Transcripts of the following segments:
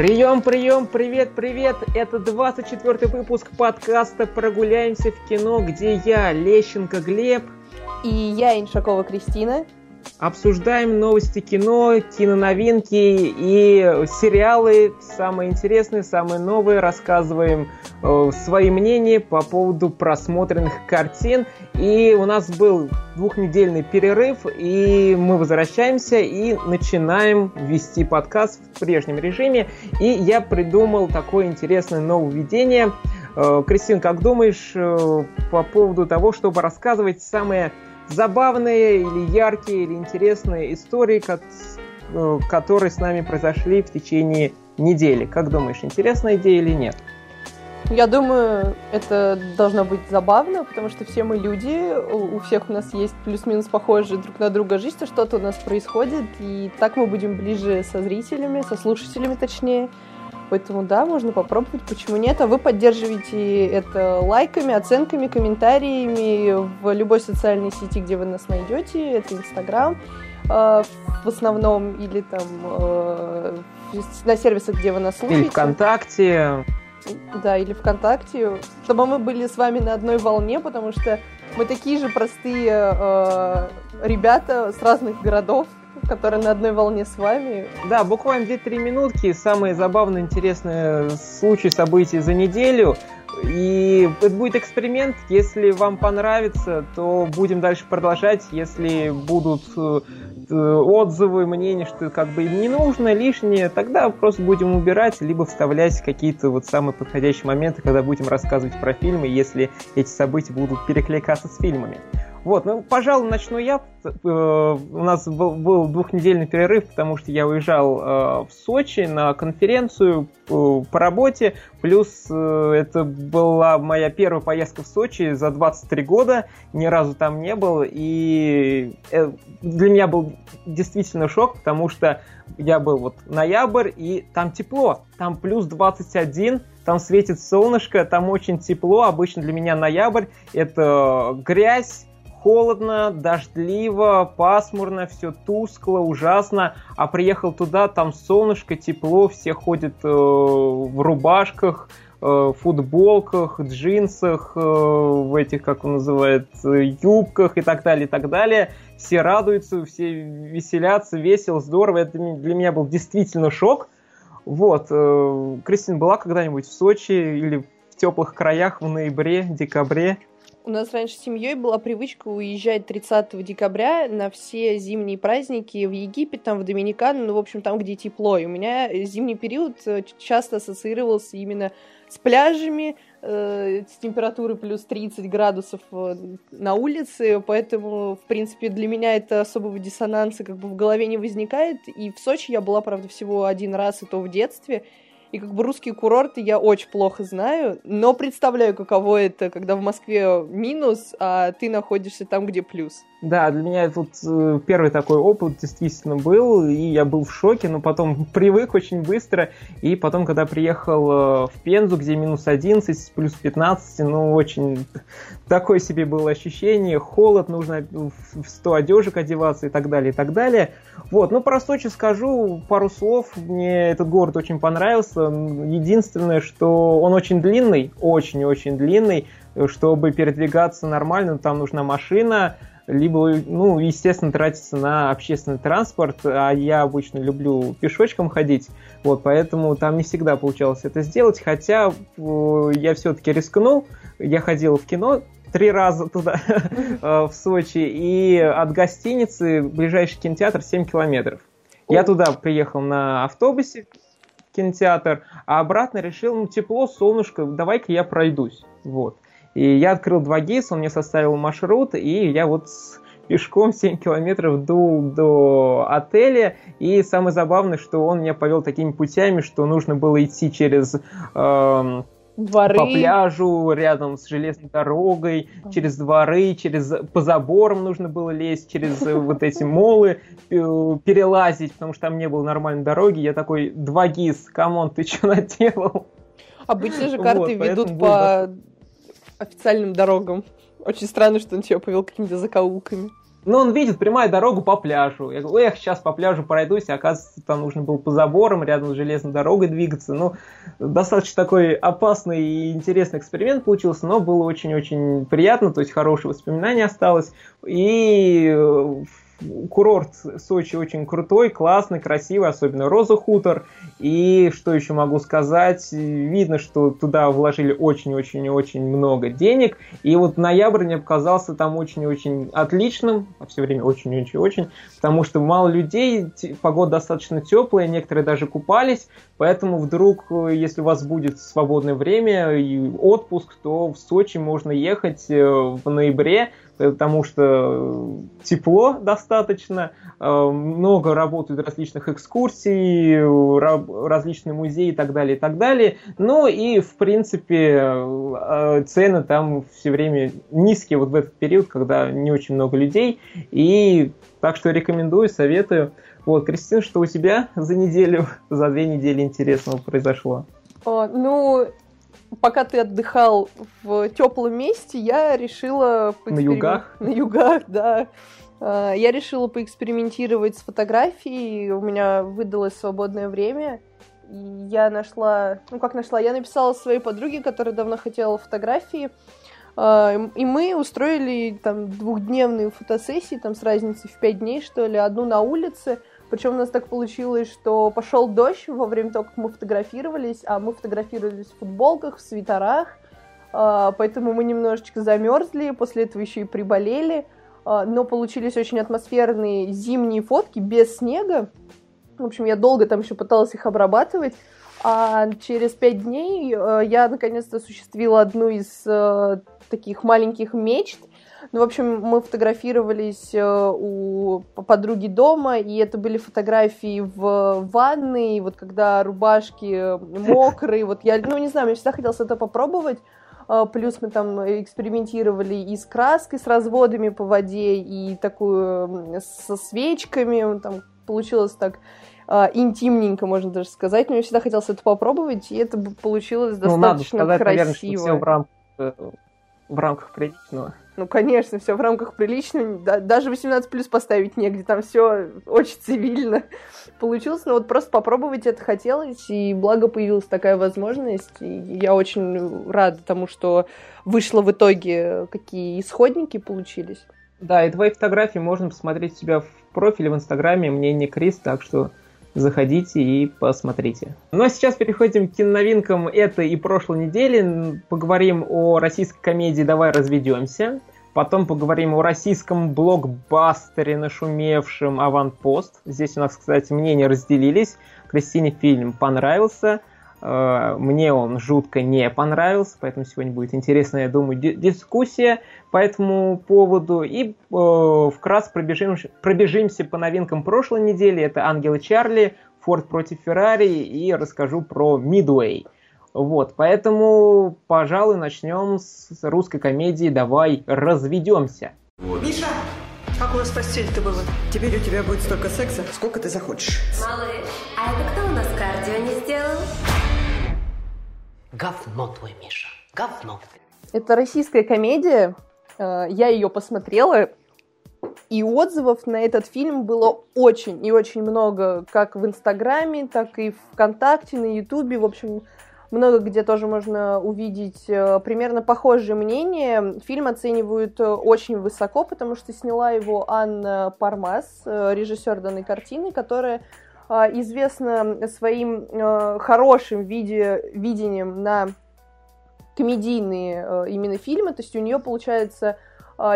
Прием, прием, привет, привет! Это 24 выпуск подкаста «Прогуляемся в кино», где я, Лещенко Глеб и я, Иншакова Кристина, Обсуждаем новости кино, киноновинки и сериалы, самые интересные, самые новые. Рассказываем свои мнения по поводу просмотренных картин. И у нас был двухнедельный перерыв, и мы возвращаемся и начинаем вести подкаст в прежнем режиме. И я придумал такое интересное нововведение. Э, Кристин, как думаешь э, по поводу того, чтобы рассказывать самые забавные или яркие или интересные истории, э, которые с нами произошли в течение недели. Как думаешь, интересная идея или нет? Я думаю, это должно быть забавно, потому что все мы люди, у всех у нас есть плюс-минус похожие друг на друга жизнь, что-то у нас происходит, и так мы будем ближе со зрителями, со слушателями точнее. Поэтому да, можно попробовать, почему нет. А вы поддерживаете это лайками, оценками, комментариями в любой социальной сети, где вы нас найдете. Это Инстаграм э, в основном, или там э, на сервисах, где вы нас слушаете. Или ВКонтакте. Да, или ВКонтакте, чтобы мы были с вами на одной волне, потому что мы такие же простые э, ребята с разных городов, который на одной волне с вами. Да, буквально 2-3 минутки, самые забавные, интересные случаи, события за неделю. И это будет эксперимент. Если вам понравится, то будем дальше продолжать. Если будут э, отзывы, мнения, что как бы не нужно, лишнее, тогда просто будем убирать, либо вставлять какие-то вот самые подходящие моменты, когда будем рассказывать про фильмы, если эти события будут перекликаться с фильмами. Вот, ну, пожалуй, начну я. Э, у нас был, двухнедельный перерыв, потому что я уезжал э, в Сочи на конференцию э, по работе. Плюс это была моя первая поездка в Сочи за 23 года. Ни разу там не был. И для меня был действительно шок, потому что я был вот ноябрь, и там тепло. Там плюс 21, там светит солнышко, там очень тепло. Обычно для меня ноябрь это грязь, холодно, дождливо, пасмурно, все тускло, ужасно. А приехал туда, там солнышко, тепло, все ходят э, в рубашках, э, футболках, джинсах, э, в этих, как он называет, юбках и так далее, и так далее. Все радуются, все веселятся, весело, здорово. Это для меня был действительно шок. Вот. Э, Кристина была когда-нибудь в Сочи или в теплых краях в ноябре, декабре? У нас раньше с семьей была привычка уезжать 30 декабря на все зимние праздники в Египет, там в Доминикану, ну, в общем, там, где тепло. И у меня зимний период э, часто ассоциировался именно с пляжами, э, с температурой плюс 30 градусов э, на улице, поэтому, в принципе, для меня это особого диссонанса как бы в голове не возникает. И в Сочи я была, правда, всего один раз, и то в детстве, и как бы русские курорты я очень плохо знаю, но представляю, каково это, когда в Москве минус, а ты находишься там, где плюс. Да, для меня тут э, первый такой опыт действительно был, и я был в шоке, но потом привык очень быстро, и потом, когда приехал э, в Пензу, где минус 11, плюс 15, ну, очень такое себе было ощущение, холод, нужно в 100 одежек одеваться и так далее, и так далее. Вот, ну, про Сочи скажу пару слов, мне этот город очень понравился, единственное, что он очень длинный, очень-очень длинный, чтобы передвигаться нормально, там нужна машина, либо, ну, естественно, тратиться на общественный транспорт, а я обычно люблю пешочком ходить, вот, поэтому там не всегда получалось это сделать, хотя э, я все-таки рискнул, я ходил в кино три раза туда, э, в Сочи, и от гостиницы ближайший кинотеатр 7 километров. Я туда приехал на автобусе, в кинотеатр, а обратно решил, ну, тепло, солнышко, давай-ка я пройдусь, вот. И я открыл 2GIS, он мне составил маршрут, и я вот пешком 7 километров дул до отеля. И самое забавное, что он меня повел такими путями, что нужно было идти через... Э, дворы. По пляжу, рядом с железной дорогой, через дворы, через по заборам нужно было лезть, через э, вот эти молы перелазить, потому что там не было нормальной дороги. Я такой, 2GIS, come on, ты что наделал? Обычно же карты вот, ведут по официальным дорогам. Очень странно, что он тебя повел какими-то закоулками. Но он видит прямая дорогу по пляжу. Я говорю, эх, сейчас по пляжу пройдусь, а оказывается, там нужно было по заборам, рядом с железной дорогой двигаться. Ну, достаточно такой опасный и интересный эксперимент получился, но было очень-очень приятно, то есть хорошее воспоминание осталось. И э, курорт Сочи очень крутой, классный, красивый, особенно Роза Хутор. И что еще могу сказать? Видно, что туда вложили очень-очень-очень много денег. И вот ноябрь мне показался там очень-очень отличным, а все время очень-очень-очень, потому что мало людей, погода достаточно теплая, некоторые даже купались, поэтому вдруг, если у вас будет свободное время и отпуск, то в Сочи можно ехать э, в ноябре, потому что тепло достаточно, э, много работают различных экскурсий, различные музеи и так далее, и так далее. Ну и, в принципе, э, цены там все время низкие вот в этот период, когда не очень много людей. И так что рекомендую, советую. Вот, Кристина, что у тебя за неделю, за две недели интересного произошло? О, ну, пока ты отдыхал в теплом месте, я решила... На югах? На югах, да. А, я решила поэкспериментировать с фотографией. У меня выдалось свободное время. И я нашла... Ну, как нашла? Я написала своей подруге, которая давно хотела фотографии. А, и мы устроили там двухдневные фотосессии, там с разницей в пять дней, что ли, одну на улице, причем у нас так получилось, что пошел дождь во время того, как мы фотографировались, а мы фотографировались в футболках, в свитерах, а, поэтому мы немножечко замерзли, после этого еще и приболели, а, но получились очень атмосферные зимние фотки без снега. В общем, я долго там еще пыталась их обрабатывать, а через пять дней а, я наконец-то осуществила одну из таких маленьких мечт, ну, в общем, мы фотографировались э, у подруги дома, и это были фотографии в ванной, и вот когда рубашки мокрые, вот я, ну, не знаю, мне всегда хотелось это попробовать, э, плюс мы там экспериментировали и с краской, с разводами по воде, и такую со свечками, там получилось так э, интимненько, можно даже сказать. Но мне всегда хотелось это попробовать, и это получилось достаточно ну, надо сказать, красиво. Наверное, что все в рамках, в рамках приличного. Ну, конечно, все в рамках приличного. Да, даже 18 плюс поставить негде, там все очень цивильно получилось. Но вот просто попробовать это хотелось, и благо появилась такая возможность. И я очень рада тому, что вышло в итоге, какие исходники получились. Да, и твои фотографии можно посмотреть у себя в профиле в Инстаграме, мне не Крис, так что заходите и посмотрите. Ну а сейчас переходим к киноновинкам этой и прошлой недели. Поговорим о российской комедии «Давай разведемся». Потом поговорим о российском блокбастере, нашумевшем «Аванпост». Здесь у нас, кстати, мнения разделились. Кристине фильм понравился, э, мне он жутко не понравился, поэтому сегодня будет интересная, я думаю, дискуссия по этому поводу. И э, вкратце пробежим, пробежимся по новинкам прошлой недели. Это «Ангелы Чарли», «Форд против Феррари» и расскажу про «Мидуэй». Вот, поэтому, пожалуй, начнем с русской комедии «Давай разведемся». Вот. Миша, как у нас постель-то было? Теперь у тебя будет столько секса, сколько ты захочешь. Малыш, а это кто у нас кардио не сделал? Говно твой, Миша, говно. Это российская комедия. Э, я ее посмотрела, и отзывов на этот фильм было очень и очень много, как в Инстаграме, так и ВКонтакте, на Ютубе. В общем, много где тоже можно увидеть э, примерно похожие мнения. Фильм оценивают э, очень высоко, потому что сняла его Анна Пармас, э, режиссер данной картины, которая известна своим хорошим виде, видением на комедийные именно фильмы. То есть у нее получается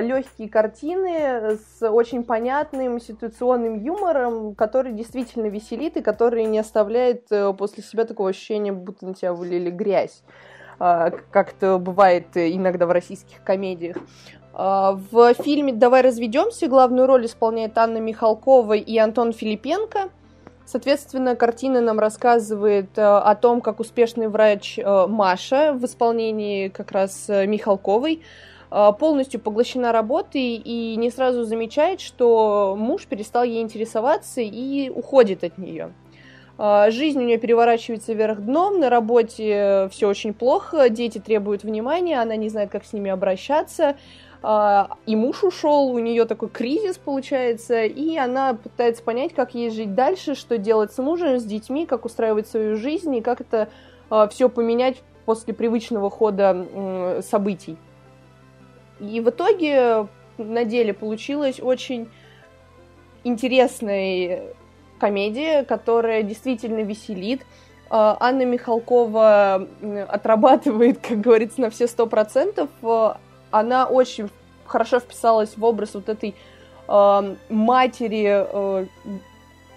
легкие картины с очень понятным ситуационным юмором, который действительно веселит и который не оставляет э, после себя такого ощущения, будто на тебя вылили грязь, а, как это бывает иногда в российских комедиях. А, в фильме «Давай разведемся» главную роль исполняет Анна Михалкова и Антон Филипенко. Соответственно, картина нам рассказывает э, о том, как успешный врач э, Маша в исполнении как раз Михалковой полностью поглощена работой и не сразу замечает, что муж перестал ей интересоваться и уходит от нее. А, жизнь у нее переворачивается вверх дном, на работе все очень плохо, дети требуют внимания, она не знает, как с ними обращаться, а, и муж ушел, у нее такой кризис получается, и она пытается понять, как ей жить дальше, что делать с мужем, с детьми, как устраивать свою жизнь, и как это все поменять после привычного хода событий. И в итоге на деле получилось очень интересной комедия, которая действительно веселит. А, Анна Михалкова отрабатывает, как говорится, на все сто процентов. А, она очень хорошо вписалась в образ вот этой э, матери э,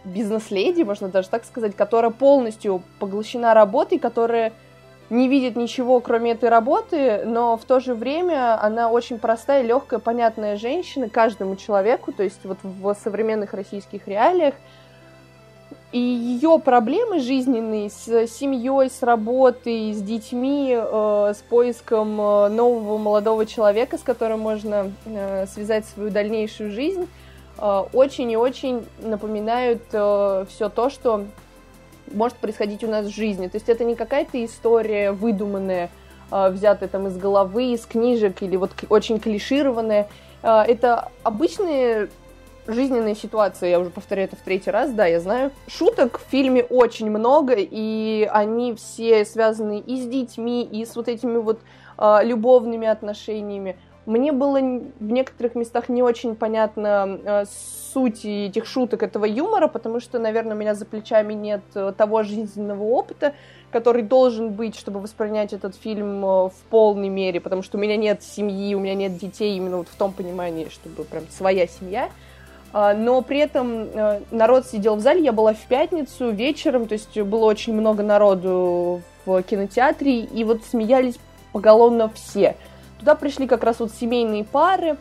бизнес-леди, можно даже так сказать, которая полностью поглощена работой, которая не видит ничего, кроме этой работы, но в то же время она очень простая, легкая, понятная женщина каждому человеку, то есть вот в современных российских реалиях. И ее проблемы жизненные с семьей, с работой, с детьми, э, с поиском э, нового молодого человека, с которым можно э, связать свою дальнейшую жизнь, э, очень и очень напоминают э, все то, что может происходить у нас в жизни. То есть это не какая-то история выдуманная, а, взятая там из головы, из книжек или вот очень клишированная. А, это обычные жизненные ситуации, я уже повторяю это в третий раз, да, я знаю. Шуток в фильме очень много, и они все связаны и с детьми, и с вот этими вот э, любовными отношениями. Мне было в некоторых местах не очень понятно э, суть этих шуток, этого юмора, потому что, наверное, у меня за плечами нет э, того жизненного опыта, который должен быть, чтобы воспринять этот фильм э, в полной мере, потому что у меня нет семьи, у меня нет детей именно вот в том понимании, чтобы прям своя семья. А, но при этом э, народ сидел в зале, я была в пятницу вечером, то есть было очень много народу в кинотеатре, и вот смеялись поголовно все. Туда пришли как раз вот семейные пары,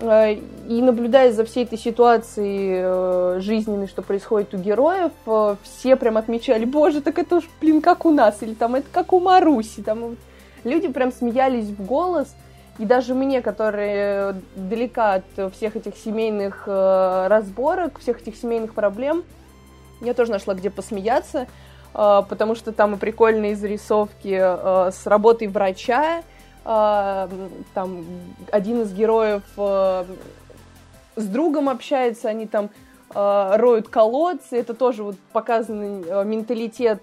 э, и наблюдая за всей этой ситуацией э, жизненной, что происходит у героев, э, все прям отмечали, боже, так это уж, блин, как у нас, или там это как у Маруси, там люди прям смеялись в голос, и даже мне, которая далека от всех этих семейных разборок, всех этих семейных проблем, я тоже нашла где посмеяться, потому что там и прикольные зарисовки с работой врача, там один из героев э, с другом общается, они там э, роют колодцы, это тоже вот показанный менталитет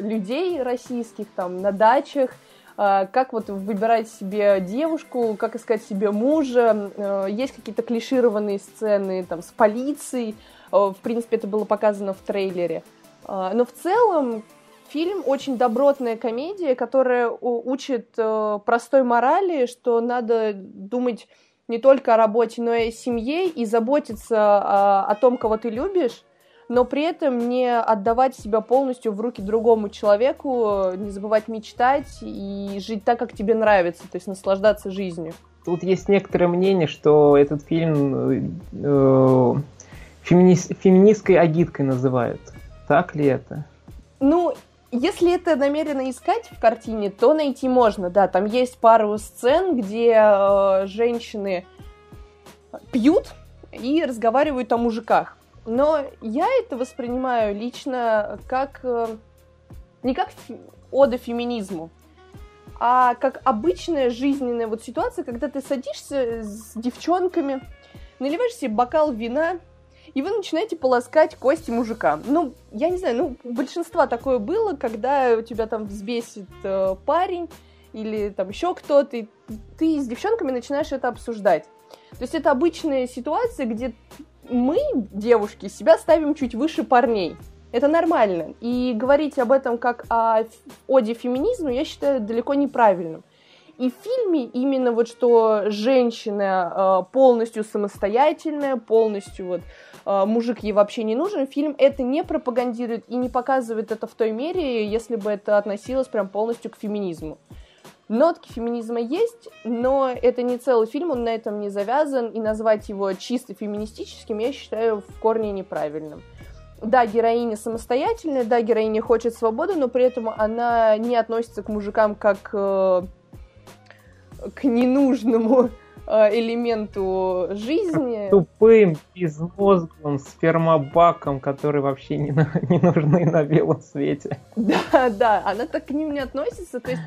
людей российских там на дачах, как вот выбирать себе девушку, как искать себе мужа, есть какие-то клишированные сцены там с полицией, в принципе, это было показано в трейлере. Но в целом, Фильм очень добротная комедия, которая учит э, простой морали, что надо думать не только о работе, но и о семье и заботиться о, о том, кого ты любишь, но при этом не отдавать себя полностью в руки другому человеку, не забывать мечтать и жить так, как тебе нравится, то есть наслаждаться жизнью. Тут есть некоторое мнение, что этот фильм э, фемини... феминистской агиткой называют. Так ли это? Ну, если это намеренно искать в картине, то найти можно, да. Там есть пару сцен, где э, женщины пьют и разговаривают о мужиках. Но я это воспринимаю лично как э, не как ода феминизму, а как обычная жизненная вот ситуация, когда ты садишься с девчонками, наливаешь себе бокал вина, и вы начинаете полоскать кости мужика. Ну, я не знаю, ну, у большинства такое было, когда у тебя там взбесит э, парень или там еще кто-то, и ты с девчонками начинаешь это обсуждать. То есть это обычная ситуация, где мы, девушки, себя ставим чуть выше парней. Это нормально. И говорить об этом как о оде феминизму, я считаю далеко неправильным. И в фильме именно вот что женщина э, полностью самостоятельная, полностью вот мужик ей вообще не нужен, фильм это не пропагандирует и не показывает это в той мере, если бы это относилось прям полностью к феминизму. Нотки феминизма есть, но это не целый фильм, он на этом не завязан, и назвать его чисто феминистическим я считаю в корне неправильным. Да, героиня самостоятельная, да, героиня хочет свободы, но при этом она не относится к мужикам как э, к ненужному элементу жизни. Тупым, безмозглым спермобаком, которые вообще не, не нужны на белом свете. Да, да, она так к ним не относится. То есть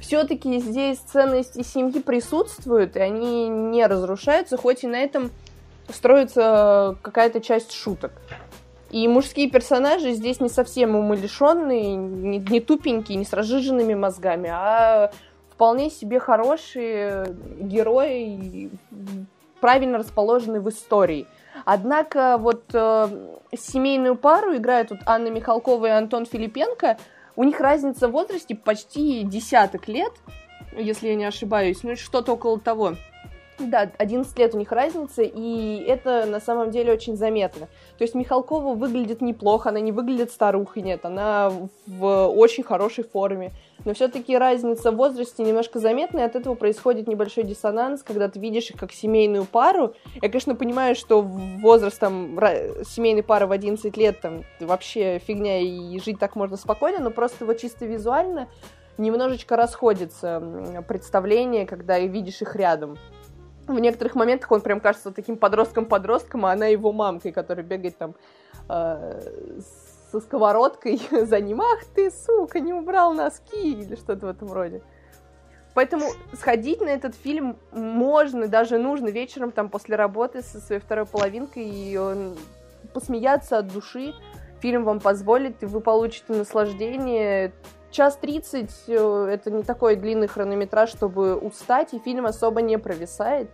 все-таки здесь ценности семьи присутствуют, и они не разрушаются, хоть и на этом строится какая-то часть шуток. И мужские персонажи здесь не совсем умалишенные, не, не тупенькие, не с разжиженными мозгами, а вполне себе хорошие герои, правильно расположенные в истории. Однако вот э, семейную пару играют вот Анна Михалкова и Антон Филипенко. У них разница в возрасте почти десяток лет, если я не ошибаюсь, ну что-то около того. Да, 11 лет у них разница, и это на самом деле очень заметно. То есть Михалкова выглядит неплохо, она не выглядит старухой, нет, она в очень хорошей форме. Но все-таки разница в возрасте немножко заметна, и от этого происходит небольшой диссонанс, когда ты видишь их как семейную пару. Я, конечно, понимаю, что возраст там семейной пары в 11 лет там вообще фигня, и жить так можно спокойно, но просто вот чисто визуально немножечко расходится представление, когда видишь их рядом в некоторых моментах он прям кажется таким подростком-подростком, а она его мамкой, которая бегает там э, со сковородкой за ним. Ах ты, сука, не убрал носки или что-то в этом роде. Поэтому сходить на этот фильм можно, даже нужно вечером там после работы со своей второй половинкой и он, посмеяться от души. Фильм вам позволит, и вы получите наслаждение час тридцать э, это не такой длинный хронометраж, чтобы устать, и фильм особо не провисает.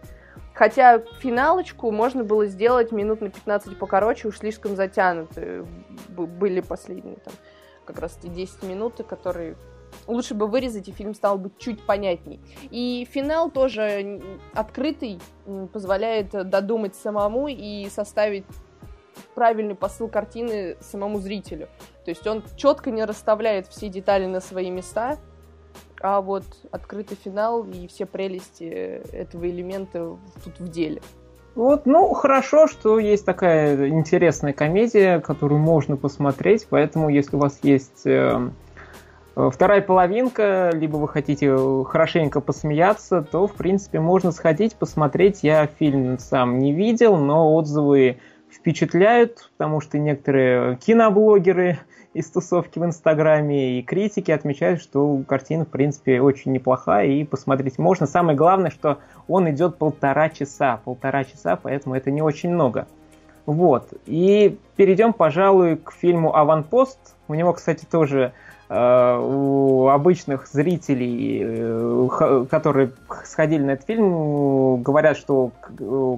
Хотя финалочку можно было сделать минут на 15 покороче, уж слишком затянуты были последние там как раз эти 10 минут, которые лучше бы вырезать, и фильм стал бы чуть понятней. И финал тоже открытый, позволяет додумать самому и составить правильный посыл картины самому зрителю. То есть он четко не расставляет все детали на свои места, а вот открытый финал и все прелести этого элемента тут в деле. Вот, ну, хорошо, что есть такая интересная комедия, которую можно посмотреть, поэтому, если у вас есть э, вторая половинка, либо вы хотите хорошенько посмеяться, то, в принципе, можно сходить, посмотреть. Я фильм сам не видел, но отзывы впечатляют, потому что некоторые киноблогеры из тусовки в Инстаграме и критики отмечают, что картина, в принципе, очень неплохая и посмотреть можно. Самое главное, что он идет полтора часа. Полтора часа, поэтому это не очень много. Вот. И перейдем, пожалуй, к фильму «Аванпост». У него, кстати, тоже у обычных зрителей, э, которые сходили на этот фильм, говорят, что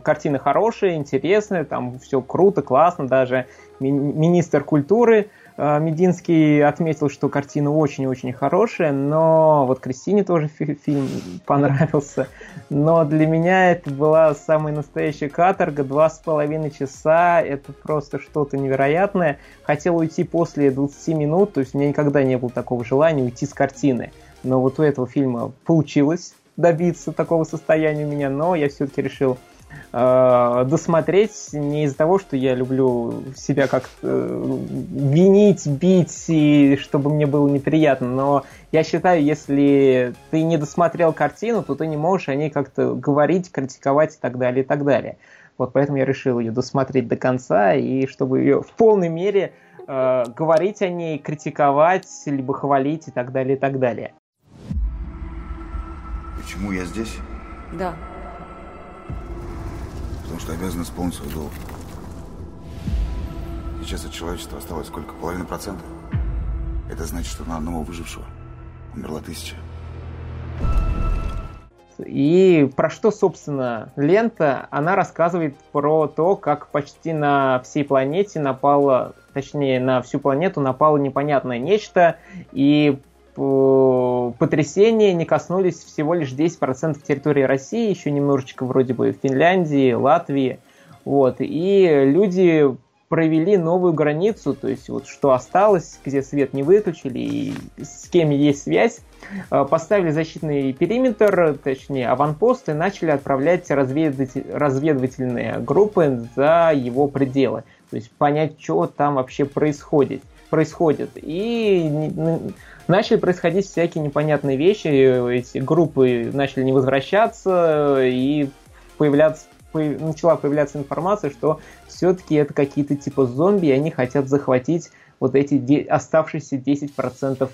картина хорошая, интересная, там все круто, классно, даже министр культуры Э, Мединский отметил, что картина очень-очень хорошая, но вот Кристине тоже фильм понравился. Но для меня это была самая настоящая каторга, два с половиной часа, это просто что-то невероятное. Хотел уйти после 20 минут, то есть у меня никогда не было такого желания уйти с картины. Но вот у этого фильма получилось добиться такого состояния у меня, но я все-таки решил э, досмотреть не из-за того, что я люблю себя как-то э, винить, бить, и чтобы мне было неприятно, но я считаю, если ты не досмотрел картину, то ты не можешь о ней как-то говорить, критиковать и так далее, и так далее. Вот поэтому я решил ее досмотреть до конца, и чтобы ее в полной мере э, говорить о ней, критиковать, либо хвалить и так далее, и так далее. Почему я здесь? Да потому что обязан исполнить свой долг. Сейчас от человечества осталось сколько? Половина процента? Это значит, что на одного выжившего умерла тысяча. И про что, собственно, лента? Она рассказывает про то, как почти на всей планете напало, точнее, на всю планету напало непонятное нечто, и потрясения не коснулись всего лишь 10% территории России, еще немножечко вроде бы Финляндии, Латвии. Вот. И люди провели новую границу, то есть вот что осталось, где свет не выключили и с кем есть связь, э, поставили защитный периметр, точнее аванпост, и начали отправлять разведывательные группы за его пределы. То есть понять, что там вообще происходит. происходит. И начали происходить всякие непонятные вещи, эти группы начали не возвращаться, и появляться начала появляться информация, что все-таки это какие-то типа зомби, и они хотят захватить вот эти оставшиеся 10%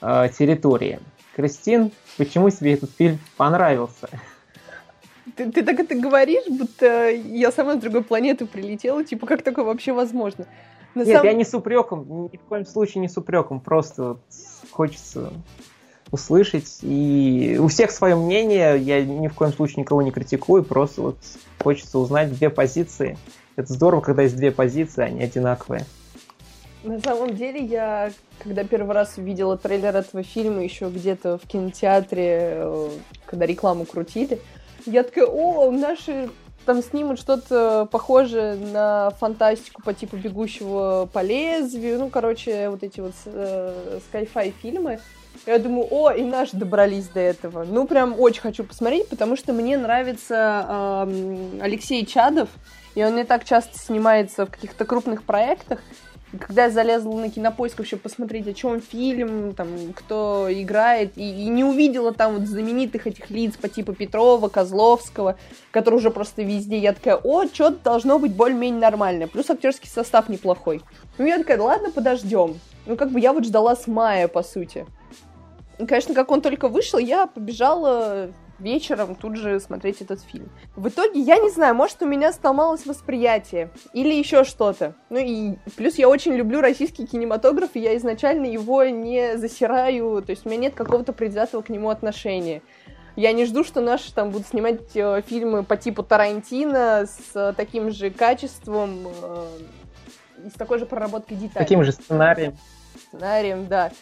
э, территории. Кристин, почему тебе этот фильм понравился? Ты, ты так это говоришь, будто я сама с другой планеты прилетела, типа, как такое вообще возможно? На Нет, сам... я не с упреком, ни в коем случае не с упреком, просто вот хочется услышать. И у всех свое мнение, я ни в коем случае никого не критикую, просто вот хочется узнать две позиции. Это здорово, когда есть две позиции, они одинаковые. На самом деле, я, когда первый раз увидела трейлер этого фильма еще где-то в кинотеатре, э, когда рекламу крутили, я такая, о, наши там снимут что-то похожее на фантастику по типу «Бегущего по лезвию», ну, короче, вот эти вот э, sci-fi фильмы. Я думаю, о, и наши добрались до этого. Ну, прям очень хочу посмотреть, потому что мне нравится э, Алексей Чадов, и он не так часто снимается в каких-то крупных проектах. Когда я залезла на кинопоиск вообще посмотреть, о чем фильм, там, кто играет, и, и не увидела там вот знаменитых этих лиц по типу Петрова, Козловского, которые уже просто везде, я такая, о, что-то должно быть более-менее нормальное. Плюс актерский состав неплохой. Ну, я такая, ладно, подождем. Ну, как бы я вот ждала с мая, по сути. И, конечно, как он только вышел, я побежала вечером тут же смотреть этот фильм. В итоге, я не знаю, может, у меня сломалось восприятие или еще что-то. Ну и плюс я очень люблю российский кинематограф, и я изначально его не засираю, то есть у меня нет какого-то предвзятого к нему отношения. Я не жду, что наши там будут снимать э, фильмы по типу Тарантино с э, таким же качеством э, и с такой же проработкой деталей. Таким же сценарием. Сценарием, да.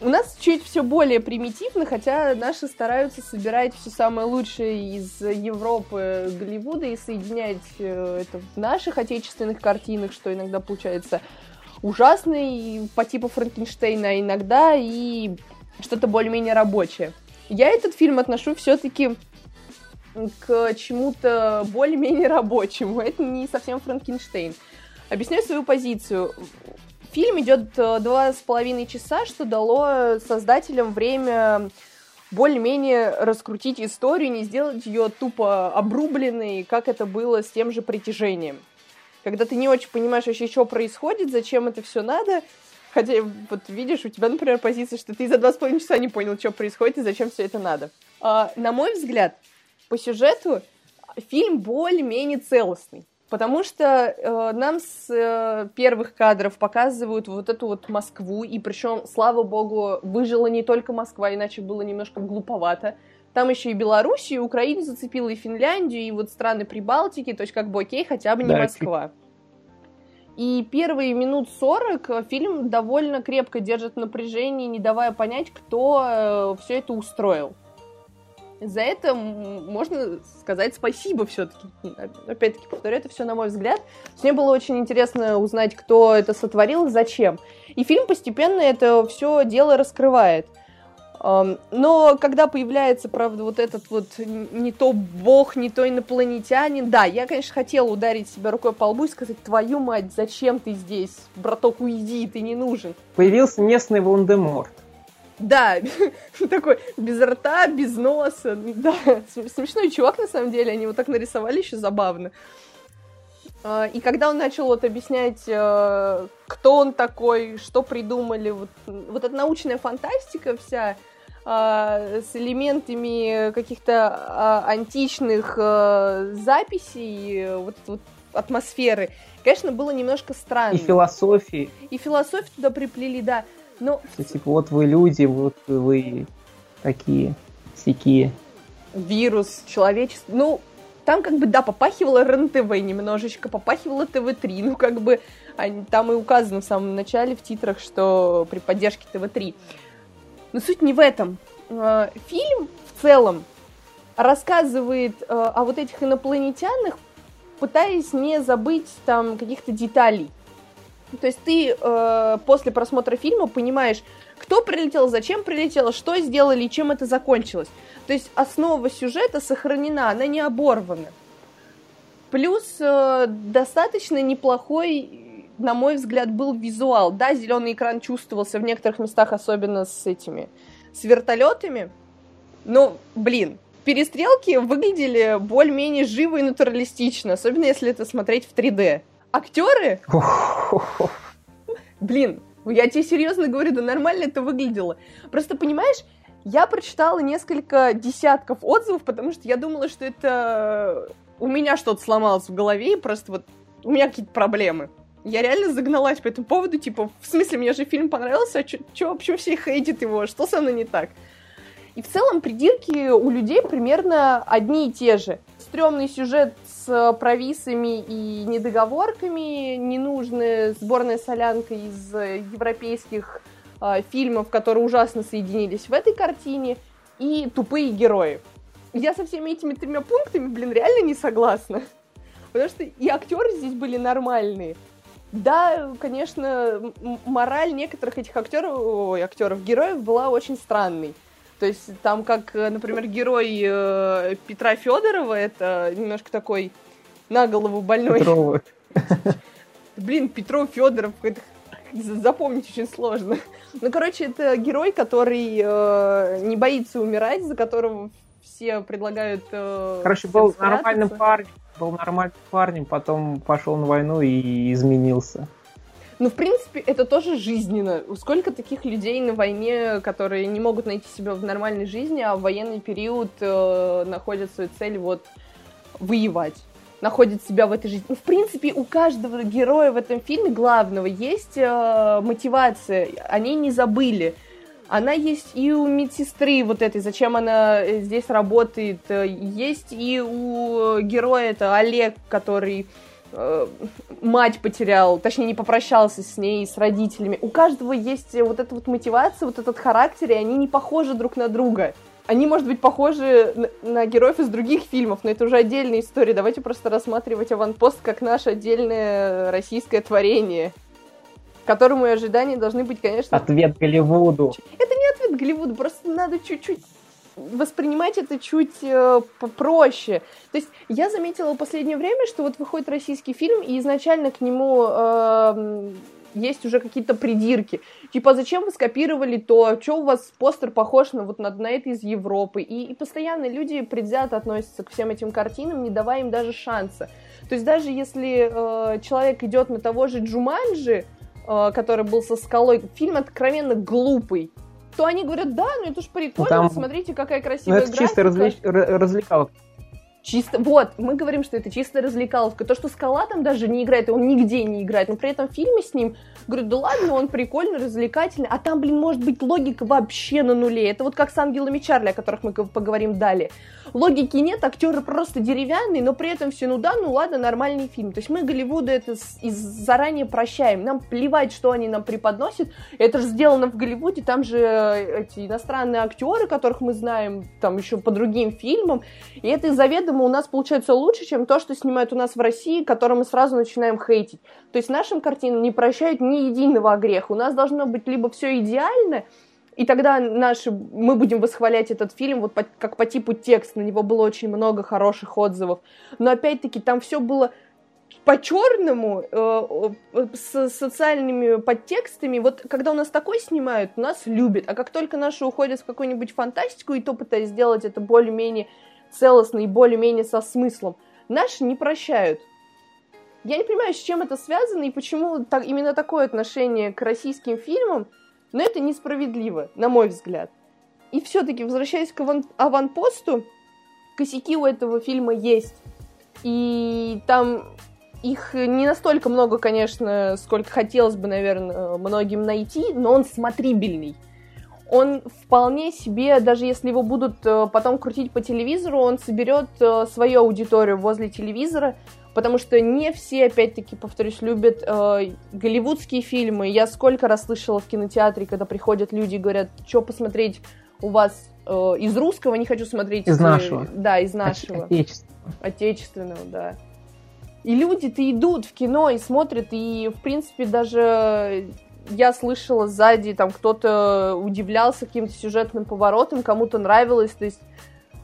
У нас чуть все более примитивно, хотя наши стараются собирать все самое лучшее из Европы, Голливуда и соединять э, это в наших отечественных картинах, что иногда получается ужасно и по типу Франкенштейна, а иногда и что-то более-менее рабочее. Я этот фильм отношу все-таки к чему-то более-менее рабочему. Это не совсем Франкенштейн. Объясняю свою позицию. Фильм идет э, два с половиной часа, что дало создателям время более-менее раскрутить историю, не сделать ее тупо обрубленной, как это было с тем же притяжением. Когда ты не очень понимаешь вообще, что происходит, зачем это все надо, хотя вот видишь, у тебя, например, позиция, что ты за два с половиной часа не понял, что происходит и зачем все это надо. А, на мой взгляд, по сюжету фильм более-менее целостный. Потому что э, нам с э, первых кадров показывают вот эту вот Москву, и причем, слава богу, выжила не только Москва, иначе было немножко глуповато. Там еще и Беларусь, и Украину зацепила, и Финляндию, и вот страны Прибалтики, то есть как бы окей, хотя бы не да, Москва. И первые минут 40 фильм довольно крепко держит напряжение, не давая понять, кто э, все это устроил. За это можно сказать спасибо все-таки. Опять-таки, повторю, это все на мой взгляд. Мне было очень интересно узнать, кто это сотворил и зачем. И фильм постепенно это все дело раскрывает. Но когда появляется, правда, вот этот вот не то бог, не то инопланетянин, да, я, конечно, хотела ударить себя рукой по лбу и сказать, твою мать, зачем ты здесь? Браток, уйди, ты не нужен. Появился местный Волдеморт. Да, такой без рта, без носа. Да, смешной чувак, на самом деле, они его так нарисовали еще забавно. А, и когда он начал вот объяснять, э, кто он такой, что придумали, вот, вот эта научная фантастика вся а, с элементами каких-то а, античных э, записей, вот, вот атмосферы, конечно, было немножко странно. И философии. И философию туда приплели, да. Ну, что, типа, вот вы люди, вот вы такие, всякие. Вирус, человечество. Ну, там как бы, да, попахивало РНТВ немножечко, попахивало ТВ-3. Ну, как бы, они, там и указано в самом начале в титрах, что при поддержке ТВ-3. Но суть не в этом. А, фильм в целом рассказывает а, о вот этих инопланетянах, пытаясь не забыть там каких-то деталей. То есть ты э, после просмотра фильма понимаешь, кто прилетел, зачем прилетел, что сделали и чем это закончилось. То есть основа сюжета сохранена, она не оборвана. Плюс э, достаточно неплохой, на мой взгляд, был визуал. Да, зеленый экран чувствовался в некоторых местах, особенно с этими, с вертолетами. Но, блин, перестрелки выглядели более-менее живо и натуралистично, особенно если это смотреть в 3D. Актеры? Блин, я тебе серьезно говорю, да нормально это выглядело. Просто понимаешь, я прочитала несколько десятков отзывов, потому что я думала, что это у меня что-то сломалось в голове, и просто вот у меня какие-то проблемы. Я реально загналась по этому поводу, типа, в смысле, мне же фильм понравился, а чё, почему все хейтят его, что со мной не так? И в целом придирки у людей примерно одни и те же. Стрёмный сюжет с провисами и недоговорками, ненужная сборная солянка из европейских э, фильмов, которые ужасно соединились в этой картине, и тупые герои. Я со всеми этими тремя пунктами, блин, реально не согласна. Потому что и актеры здесь были нормальные. Да, конечно, мораль некоторых этих актеров, ой, актеров, героев была очень странной. То есть там, как, например, герой э, Петра Федорова, это немножко такой на голову больной. Петрова. Блин, Петров Федоров, это запомнить очень сложно. Ну, короче, это герой, который э, не боится умирать, за которого все предлагают... Э, короче, был нормальным парнем, был нормальным парнем, потом пошел на войну и изменился. Ну, в принципе, это тоже жизненно. Сколько таких людей на войне, которые не могут найти себя в нормальной жизни, а в военный период э, находят свою цель вот воевать находят себя в этой жизни. Ну, в принципе, у каждого героя в этом фильме главного есть э, мотивация. Они не забыли. Она есть и у медсестры вот этой, зачем она э, здесь работает. Есть и у героя, это Олег, который э, мать потерял, точнее, не попрощался с ней, с родителями. У каждого есть вот эта вот мотивация, вот этот характер, и они не похожи друг на друга. Они, может быть, похожи на, на героев из других фильмов, но это уже отдельная история. Давайте просто рассматривать «Аванпост» как наше отдельное российское творение которому и ожидания должны быть, конечно... Ответ Голливуду. Это не ответ Голливуду, просто надо чуть-чуть воспринимать это чуть э, попроще. То есть я заметила в последнее время, что вот выходит российский фильм, и изначально к нему э, есть уже какие-то придирки. Типа, зачем вы скопировали то, что у вас постер похож на вот на, на это из Европы. И, и постоянно люди предвзято относятся к всем этим картинам, не давая им даже шанса. То есть даже если э, человек идет на того же Джуманджи, Э, который был со скалой, фильм откровенно глупый, то они говорят, да, ну это ж прикольно, Там... смотрите, какая красивая ну, это графика. чисто развлеч... развлекалка. Чисто, вот, мы говорим, что это чисто развлекаловка. То, что Скала там даже не играет, он нигде не играет, но при этом в фильме с ним, говорю, да ладно, он прикольный, развлекательный, а там, блин, может быть логика вообще на нуле. Это вот как с Ангелами Чарли, о которых мы поговорим далее. Логики нет, актеры просто деревянные, но при этом все, ну да, ну ладно, нормальный фильм. То есть мы Голливуду это заранее прощаем. Нам плевать, что они нам преподносят. Это же сделано в Голливуде, там же э, эти иностранные актеры, которых мы знаем там еще по другим фильмам. И это заведомо у нас получается лучше, чем то, что снимают у нас в России, которое мы сразу начинаем хейтить. То есть нашим картинам не прощают ни единого греха. У нас должно быть либо все идеально, и тогда наши, мы будем восхвалять этот фильм вот по, как по типу текст, на него было очень много хороших отзывов. Но опять-таки там все было по-черному, э, э, с социальными подтекстами. Вот когда у нас такой снимают, нас любят. А как только наши уходят в какую-нибудь фантастику, и то пытаясь сделать это более-менее целостно и более-менее со смыслом, наши не прощают. Я не понимаю, с чем это связано и почему так, именно такое отношение к российским фильмам – но это несправедливо, на мой взгляд. И все-таки, возвращаясь к аван- аванпосту, косяки у этого фильма есть. И там их не настолько много, конечно, сколько хотелось бы, наверное, многим найти, но он смотрибельный. Он вполне себе, даже если его будут э, потом крутить по телевизору, он соберет э, свою аудиторию возле телевизора, потому что не все, опять-таки, повторюсь, любят э, голливудские фильмы. Я сколько раз слышала в кинотеатре, когда приходят люди и говорят, что посмотреть у вас э, из русского, не хочу смотреть... Из нашего. Да, из нашего. Отечественного. Отечественного, да. И люди-то идут в кино и смотрят, и, в принципе, даже я слышала сзади, там кто-то удивлялся каким-то сюжетным поворотом, кому-то нравилось, то есть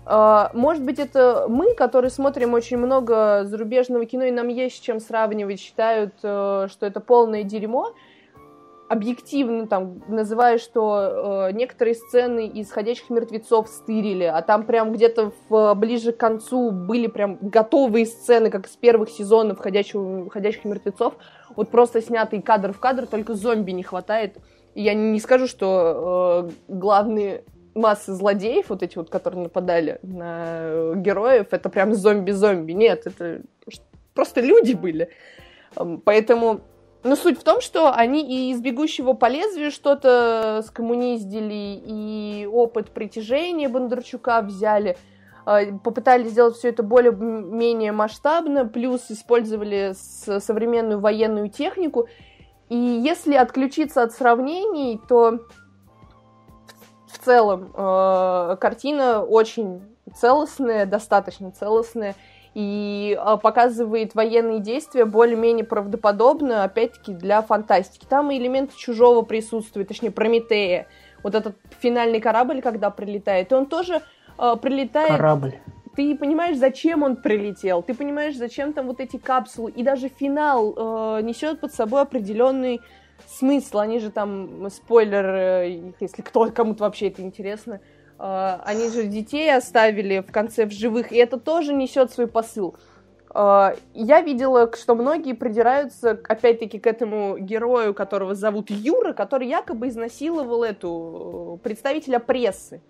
может быть, это мы, которые смотрим очень много зарубежного кино, и нам есть с чем сравнивать, считают, э, что это полное дерьмо. объективно там называя, что э, некоторые сцены из «Ходячих мертвецов» стырили, а там прям где-то в, ближе к концу были прям готовые сцены, как из первых сезонов «Ходячих, «Ходячих мертвецов», вот просто снятый кадр в кадр, только зомби не хватает. Я не скажу, что э, главные массы злодеев, вот эти вот, которые нападали на героев, это прям зомби-зомби. Нет, это просто люди были. Поэтому но суть в том, что они и из «Бегущего по лезвию» что-то скоммуниздили, и опыт притяжения Бондарчука взяли, а, попытались сделать все это более-менее масштабно, плюс использовали современную военную технику. И если отключиться от сравнений, то в целом э, картина очень целостная, достаточно целостная, и а, показывает военные действия более-менее правдоподобно, опять-таки, для фантастики. Там и элементы чужого присутствуют, точнее, Прометея. Вот этот финальный корабль, когда прилетает, он тоже э, прилетает... Корабль. Ты понимаешь, зачем он прилетел, ты понимаешь, зачем там вот эти капсулы, и даже финал э, несет под собой определенный смысл. Они же там, спойлер, э, если кто кому-то вообще это интересно, а, они же детей оставили в конце в живых, и это тоже несет свой посыл. А, я видела, что многие придираются, опять-таки, к этому герою, которого зовут Юра, который якобы изнасиловал эту э, представителя прессы.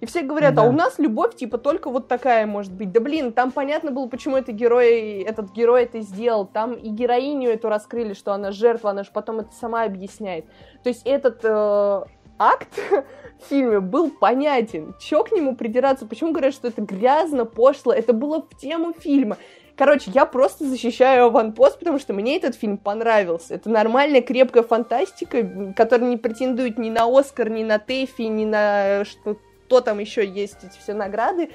И все говорят, да. а у нас любовь типа только вот такая может быть. Да блин, там понятно было, почему это герой, этот герой это сделал. Там и героиню эту раскрыли, что она жертва, она же потом это сама объясняет. То есть этот э, акт в фильме был понятен. Чё к нему придираться? Почему говорят, что это грязно, пошло? Это было в тему фильма. Короче, я просто защищаю аванпост, потому что мне этот фильм понравился. Это нормальная, крепкая фантастика, которая не претендует ни на Оскар, ни на Тэфи, ни на что то там еще есть эти все награды,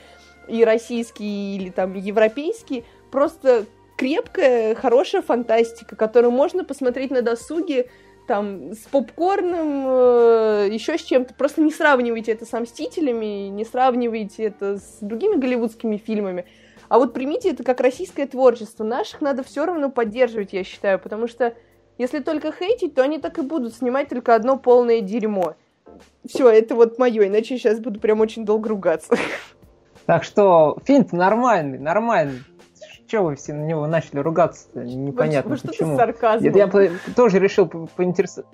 и российские, или там европейские. Просто крепкая, хорошая фантастика, которую можно посмотреть на досуге, там, с попкорном, э, еще с чем-то. Просто не сравнивайте это с «Мстителями», не сравнивайте это с другими голливудскими фильмами. А вот примите это как российское творчество. Наших надо все равно поддерживать, я считаю, потому что если только хейтить, то они так и будут снимать только одно полное дерьмо. Все, это вот мое, иначе я сейчас буду прям очень долго ругаться. Так что фильм нормальный, нормальный что вы все на него начали ругаться непонятно вы, вы почему. Сарказм. Я, я тоже решил поинтересоваться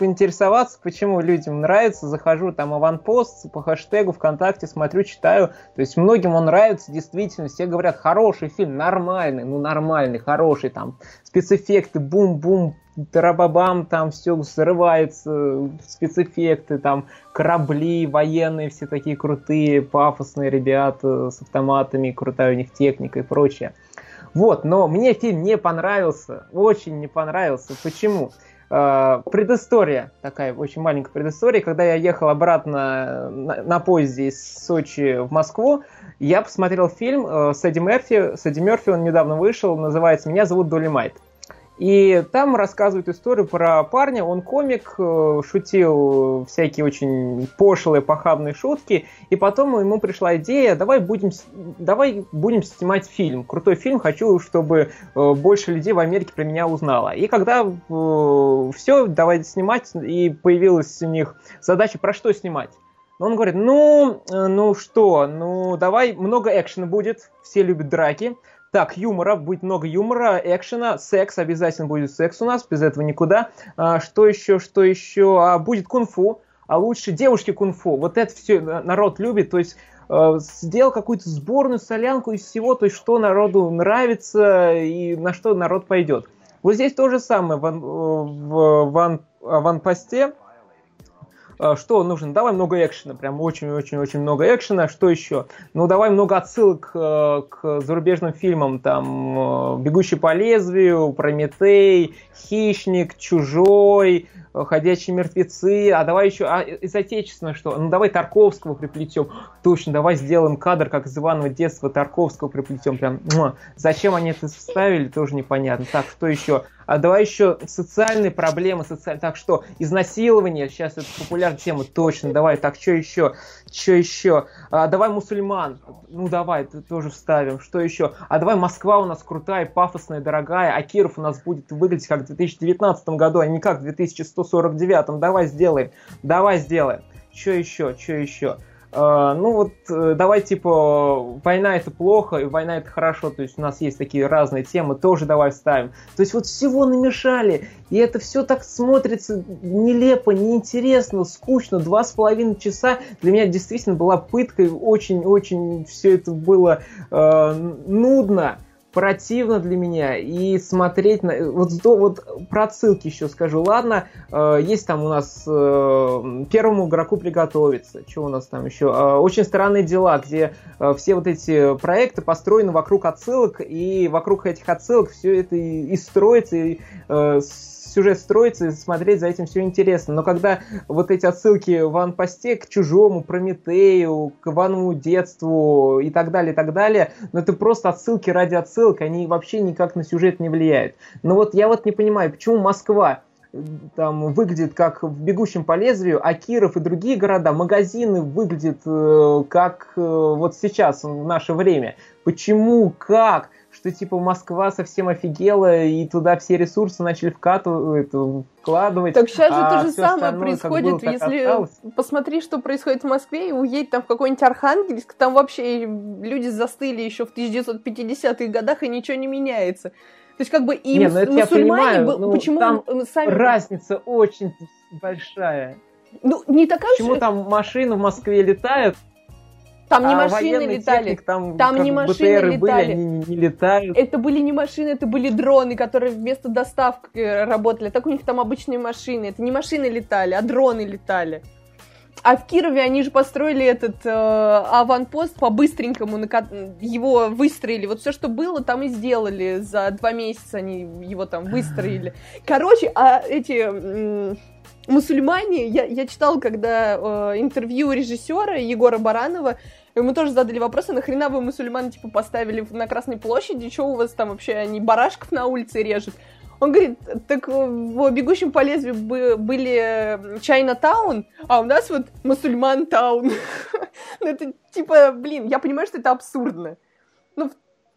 поинтересоваться, почему людям нравится, захожу там аванпост по хэштегу ВКонтакте, смотрю, читаю. То есть многим он нравится, действительно, все говорят, хороший фильм, нормальный, ну нормальный, хороший, там спецэффекты, бум-бум, тарабабам, там все взрывается, спецэффекты, там корабли военные, все такие крутые, пафосные ребята с автоматами, крутая у них техника и прочее. Вот, но мне фильм не понравился, очень не понравился. Почему? Э, предыстория, такая очень маленькая предыстория. Когда я ехал обратно на, на поезде из Сочи в Москву, я посмотрел фильм э, с Эдди Мерфи. С Эдди Мерфи он недавно вышел, называется «Меня зовут Долимайт». И там рассказывают историю про парня, он комик, э, шутил всякие очень пошлые, похабные шутки, и потом ему пришла идея, давай будем, давай будем снимать фильм, крутой фильм, хочу, чтобы э, больше людей в Америке про меня узнало. И когда э, все, давай снимать, и появилась у них задача, про что снимать. Он говорит, ну, ну что, ну давай много экшена будет, все любят драки, так, юмора, будет много юмора, экшена, секс, обязательно будет секс у нас, без этого никуда. А, что еще, что еще? А, будет кунг-фу, а лучше девушки кунг-фу. Вот это все народ любит, то есть э, сделал какую-то сборную солянку из всего, то есть что народу нравится и на что народ пойдет. Вот здесь то же самое в, в, в, в аванпосте. А, что нужно? Давай много экшена, прям очень-очень-очень много экшена. Что еще? Ну, давай много отсылок э, к зарубежным фильмам, там, э, «Бегущий по лезвию», «Прометей», «Хищник», «Чужой», э, «Ходячие мертвецы», а давай еще а, из отечественного что? Ну, давай Тарковского приплетем. Точно, давай сделаем кадр, как из Иванова детства Тарковского приплетем. Прям, ну, зачем они это вставили, тоже непонятно. Так, что еще? А давай еще социальные проблемы, социаль... так что изнасилование, сейчас это популярная тема, точно, давай, так, что еще, что еще, а, давай мусульман, ну давай, тоже вставим, что еще, а давай Москва у нас крутая, пафосная, дорогая, а Киров у нас будет выглядеть как в 2019 году, а не как в 2149, давай сделаем, давай сделаем, что еще, что еще, ну вот э, давай типа война это плохо и война это хорошо, то есть у нас есть такие разные темы, тоже давай вставим. То есть вот всего намешали, и это все так смотрится нелепо, неинтересно, скучно, два с половиной часа для меня действительно была пыткой, очень-очень все это было uh, нудно противно для меня и смотреть на вот вот про отсылки еще скажу. Ладно э, есть там у нас э, первому игроку приготовиться. Что у нас там еще э, очень странные дела где э, все вот эти проекты построены вокруг отсылок и вокруг этих отсылок все это и, и строится и э, сюжет строится, и смотреть за этим все интересно. Но когда вот эти отсылки в анпосте к чужому, Прометею, к Иванову детству и так далее, и так далее, ну это просто отсылки ради отсылок, они вообще никак на сюжет не влияют. Но вот я вот не понимаю, почему Москва там выглядит как в «Бегущем по лезвию», а Киров и другие города, магазины выглядят э, как э, вот сейчас, в наше время. Почему, как? Что типа Москва совсем офигела, и туда все ресурсы начали вкатывать, вкладывать. Так сейчас же а то же самое происходит, было, если осталось. посмотри, что происходит в Москве, и уедь там в какой-нибудь Архангельск, там вообще люди застыли еще в 1950-х годах, и ничего не меняется. То есть как бы и не, ну, мусульмане, понимаю, ну, почему там сами... Разница очень большая. Ну, не такая Почему же... там машины в Москве летают, там не а машины летали. Техник, там там не машины БТРы летали. Были, они не, не летают. Это были не машины, это были дроны, которые вместо доставки работали. Так у них там обычные машины. Это не машины летали, а дроны летали. А в Кирове они же построили этот э, аванпост по-быстренькому, его выстроили. Вот все, что было, там и сделали. За два месяца они его там выстроили. Короче, а эти... Мусульмане, я, я читала, когда э, интервью режиссера Егора Баранова, Ему тоже задали вопрос, а нахрена вы мусульман, типа, поставили на Красной площади, что у вас там вообще, они барашков на улице режут? Он говорит, так в «Бегущем по лезвию» были Чайна Таун, а у нас вот мусульман Таун. ну, это, типа, блин, я понимаю, что это абсурдно. Ну,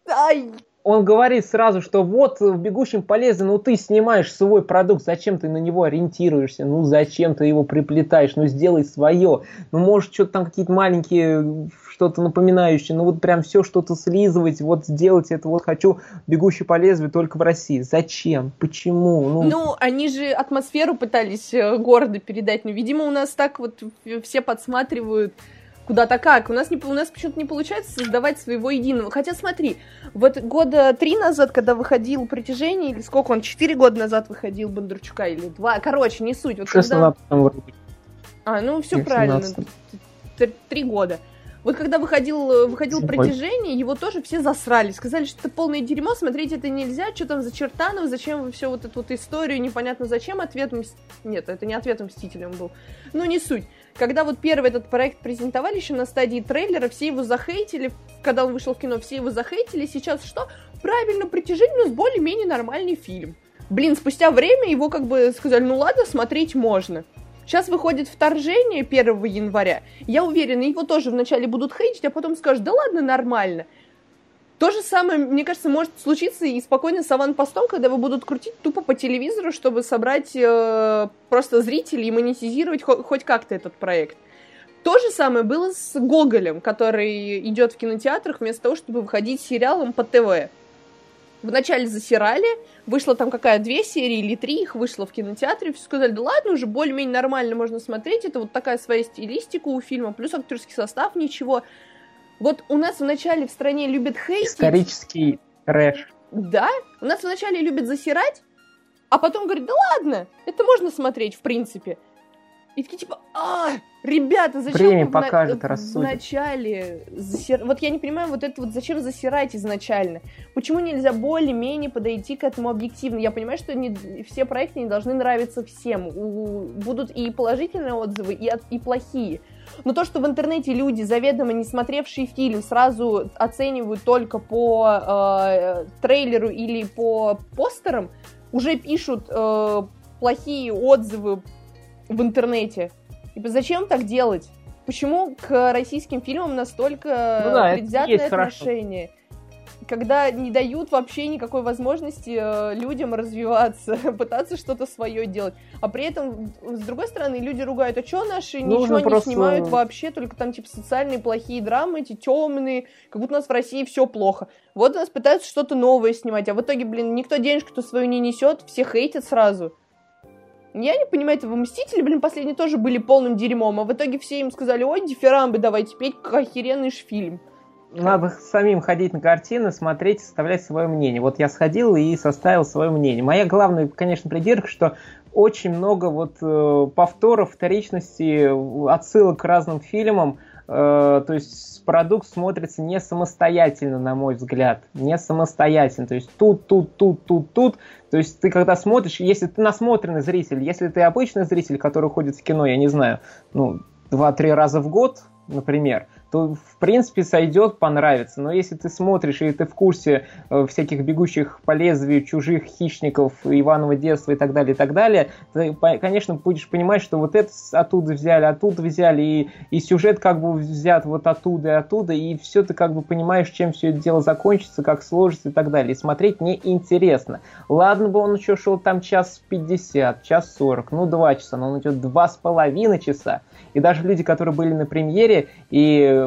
ай, он говорит сразу, что вот в «Бегущем по лезвию», ну ты снимаешь свой продукт, зачем ты на него ориентируешься, ну зачем ты его приплетаешь, ну сделай свое, ну может что-то там какие-то маленькие, что-то напоминающее, ну вот прям все что-то слизывать, вот сделать это, вот хочу «Бегущий по лезвию» только в России. Зачем? Почему? Ну, ну они же атмосферу пытались э, города передать, но, видимо, у нас так вот все подсматривают куда-то как. У нас, не, у нас почему-то не получается создавать своего единого. Хотя смотри, вот года три назад, когда выходил «Притяжение», или сколько он, четыре года назад выходил Бондарчука, или два, короче, не суть. Вот когда... А, ну все правильно, три года. Вот когда выходил, выходил «Притяжение», его тоже все засрали. Сказали, что это полное дерьмо, смотреть это нельзя, что там за Чертанов, зачем вы все вот эту вот историю, непонятно зачем, ответ... Нет, это не ответ Мстителям был. Ну, не суть. Когда вот первый этот проект презентовали еще на стадии трейлера, все его захейтили, когда он вышел в кино, все его захейтили. Сейчас что? Правильно, притяжение у нас более-менее нормальный фильм. Блин, спустя время его как бы сказали, ну ладно, смотреть можно. Сейчас выходит вторжение 1 января. Я уверена, его тоже вначале будут хейтить, а потом скажут, да ладно, нормально. То же самое, мне кажется, может случиться и спокойно с аванпостом, когда его будут крутить тупо по телевизору, чтобы собрать э, просто зрителей и монетизировать хо- хоть как-то этот проект. То же самое было с Гоголем, который идет в кинотеатрах вместо того, чтобы выходить сериалом по ТВ. Вначале засирали, вышло там какая, две серии или три, их вышло в кинотеатре, все сказали, да ладно, уже более-менее нормально можно смотреть, это вот такая своя стилистика у фильма, плюс актерский состав, ничего. Вот у нас вначале в стране любят хейтить. Исторический трэш. Да, у нас вначале любят засирать, а потом говорят, да ладно, это можно смотреть в принципе. И такие типа, а, ребята, зачем Время покажет, на... вначале засир... Вот я не понимаю, вот это вот зачем засирать изначально? Почему нельзя более-менее подойти к этому объективно? Я понимаю, что не... все проекты не должны нравиться всем. У... Будут и положительные отзывы, и, от... и плохие. Но то, что в интернете люди, заведомо не смотревшие фильм, сразу оценивают только по э, трейлеру или по постерам, уже пишут э, плохие отзывы в интернете. Типа, зачем так делать? Почему к российским фильмам настолько Ну да, предвзятое есть хорошо. отношение? Когда не дают вообще никакой возможности э, людям развиваться, пытаться что-то свое делать. А при этом, с другой стороны, люди ругают, а что наши Нужно ничего не просто- снимают вообще, только там типа социальные плохие драмы, эти темные, как будто у нас в России все плохо. Вот у нас пытаются что-то новое снимать, а в итоге, блин, никто денежку-то свою не несет, все хейтят сразу. Я не понимаю этого. Мстители, блин, последние тоже были полным дерьмом, а в итоге все им сказали, ой, дифирамбы давайте петь, как охеренный ж фильм. Надо самим ходить на картины, смотреть, составлять свое мнение. Вот я сходил и составил свое мнение. Моя главная, конечно, придирка, что очень много вот э, повторов, вторичности, отсылок к разным фильмам. Э, то есть продукт смотрится не самостоятельно, на мой взгляд. Не самостоятельно. То есть тут, тут, тут, тут, тут. То есть ты когда смотришь, если ты насмотренный зритель, если ты обычный зритель, который ходит в кино, я не знаю, ну, два-три раза в год, например, то в принципе сойдет, понравится. Но если ты смотришь и ты в курсе э, всяких бегущих по лезвию чужих хищников, Иванова детства и так далее, и так далее, ты, конечно, будешь понимать, что вот это оттуда взяли, оттуда взяли, и, и сюжет как бы взят вот оттуда и оттуда, и все ты как бы понимаешь, чем все это дело закончится, как сложится и так далее. И смотреть неинтересно. Ладно бы он еще шел там час пятьдесят, час сорок, ну два часа, но он идет два с половиной часа. И даже люди, которые были на премьере, и э,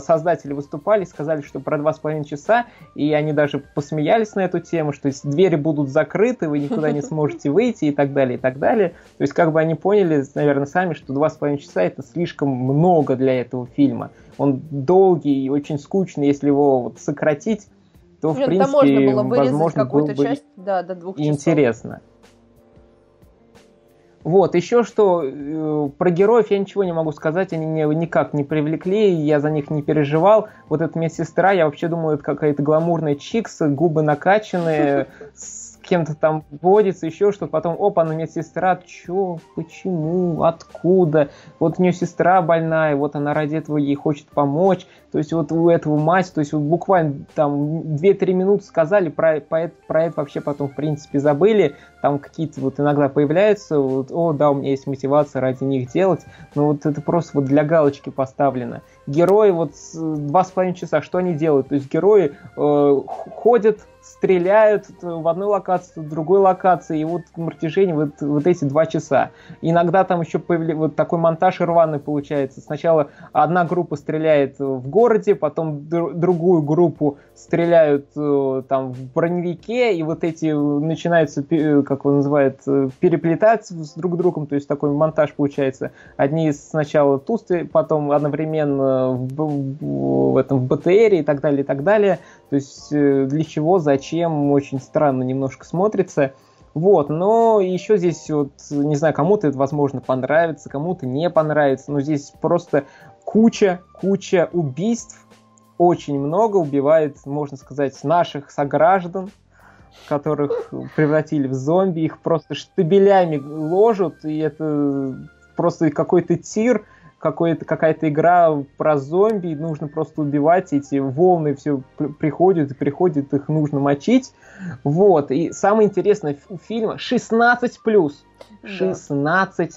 создатели выступали, сказали, что про два с половиной часа, и они даже посмеялись на эту тему, что двери будут закрыты, вы никуда не сможете выйти и так далее, и так далее. То есть как бы они поняли, наверное, сами, что два с половиной часа это слишком много для этого фильма. Он долгий и очень скучный, если его вот сократить, то, в Блин, принципе, там можно было вырезать возможно, какую-то бы часть, да, до двух часов. интересно. Вот, еще что, э, про героев я ничего не могу сказать, они меня никак не привлекли, я за них не переживал. Вот эта медсестра, я вообще думаю, это какая-то гламурная чикс, губы накачанные, с кем-то там водится, еще что-то, потом, опа, она медсестра, чё, почему, откуда, вот у нее сестра больная, вот она ради этого ей хочет помочь, то есть вот у этого мать, то есть вот буквально там 2-3 минуты сказали, про, про, это, про это вообще потом в принципе забыли, там какие-то вот иногда появляются, вот, о, да, у меня есть мотивация ради них делать, но вот это просто вот для галочки поставлено. Герои вот два с половиной часа, что они делают? То есть герои э, ходят, стреляют в одной локации, в другой локации, и вот на протяжении вот, вот эти два часа. Иногда там еще появля... вот такой монтаж рваный получается. Сначала одна группа стреляет в городе, потом др- другую группу стреляют э, там в броневике, и вот эти э, начинаются, пе- как он называет, э, переплетаться с друг другом, то есть такой монтаж получается. Одни сначала тусты, потом одновременно в, б- в этом в БТР и так далее, и так далее. То есть э, для чего, зачем, очень странно немножко смотрится. Вот, но еще здесь вот, не знаю, кому-то это, возможно, понравится, кому-то не понравится, но здесь просто куча, куча убийств, очень много убивает, можно сказать, наших сограждан, которых превратили в зомби, их просто штабелями ложат, и это просто какой-то тир, какой-то, какая-то игра про зомби, и нужно просто убивать, эти волны все приходят и приходят, их нужно мочить. Вот, и самое интересное у фильма 16+. Да. 16+.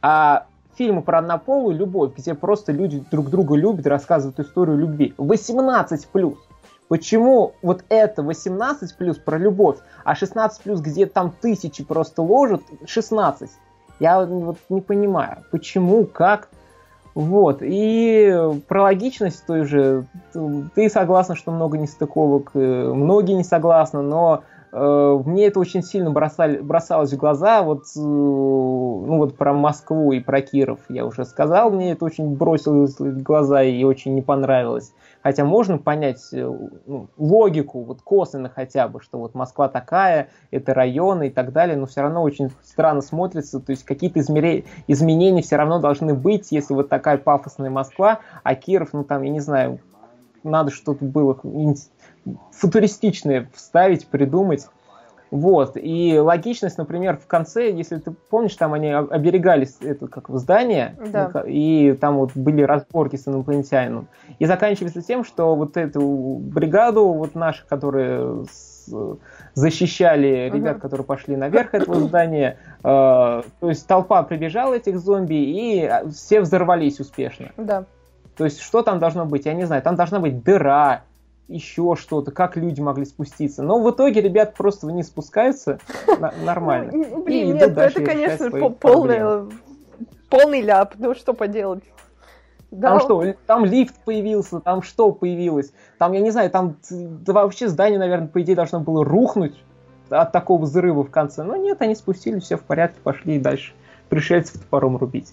А фильмы про однополую любовь, где просто люди друг друга любят, рассказывают историю любви, 18+. Почему вот это 18 плюс про любовь, а 16 плюс, где там тысячи просто ложат, 16? Я вот не понимаю, почему, как. Вот, и про логичность той же, ты согласна, что много нестыковок, э, многие не согласны, но мне это очень сильно бросали, бросалось в глаза, вот, э, ну вот про Москву и про Киров я уже сказал, мне это очень бросилось в глаза и очень не понравилось. Хотя можно понять э, ну, логику, вот косвенно хотя бы, что вот Москва такая, это районы и так далее, но все равно очень странно смотрится, то есть какие-то измере... изменения все равно должны быть, если вот такая пафосная Москва, а Киров, ну там, я не знаю, надо что-то было футуристичное вставить, придумать. Вот, и логичность, например, в конце, если ты помнишь, там они оберегали это как в здание, Да. и там вот были разборки с инопланетянином. И заканчивается тем, что вот эту бригаду, вот нашу, которая с защищали ребят, которые пошли наверх этого здания. То есть толпа прибежала этих зомби, и все взорвались успешно. Да. То есть что там должно быть? Я не знаю. Там должна быть дыра, еще что-то, как люди могли спуститься. Но в итоге ребят просто вниз спускаются нормально. Ну, блин, нет, это, конечно, полный, полный ляп. Ну, что поделать. Да. Там что, там лифт появился, там что появилось? Там, я не знаю, там да, вообще здание, наверное, по идее должно было рухнуть от такого взрыва в конце. Но нет, они спустились, все в порядке, пошли дальше пришельцев топором рубить.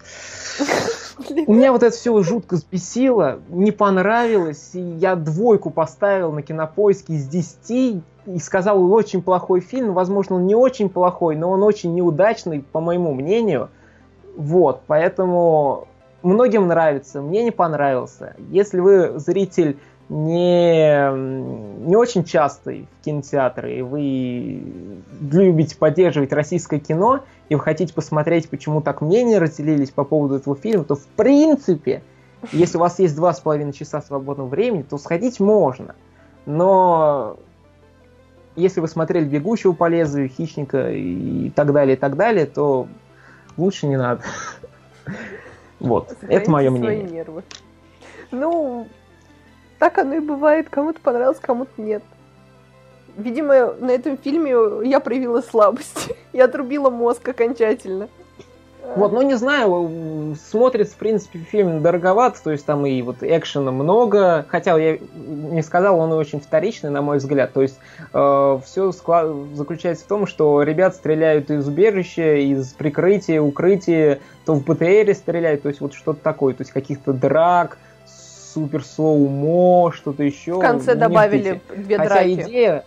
У меня вот это все жутко спесило, не понравилось, и я двойку поставил на кинопоиске из 10 и сказал, очень плохой фильм, возможно, он не очень плохой, но он очень неудачный, по моему мнению. Вот, поэтому многим нравится, мне не понравился. Если вы зритель не, не очень частый в кинотеатры, и вы любите поддерживать российское кино, и вы хотите посмотреть, почему так мнения разделились по поводу этого фильма, то в принципе, если у вас есть два с половиной часа свободного времени, то сходить можно. Но если вы смотрели «Бегущего по лезвию», «Хищника» и так далее, и так далее, то лучше не надо. Вот, это мое мнение. Ну, так оно и бывает. Кому-то понравилось, кому-то нет. Видимо, на этом фильме я проявила слабость. я отрубила мозг окончательно. Вот, ну не знаю, смотрится, в принципе, фильм дороговат, то есть там и вот экшена много, хотя я не сказал, он очень вторичный, на мой взгляд, то есть э, все склад... заключается в том, что ребят стреляют из убежища, из прикрытия, укрытия, то в БТРе стреляют, то есть вот что-то такое, то есть каких-то драк, супер slow-mo, что-то еще. В конце добавили две Хотя драки. идея...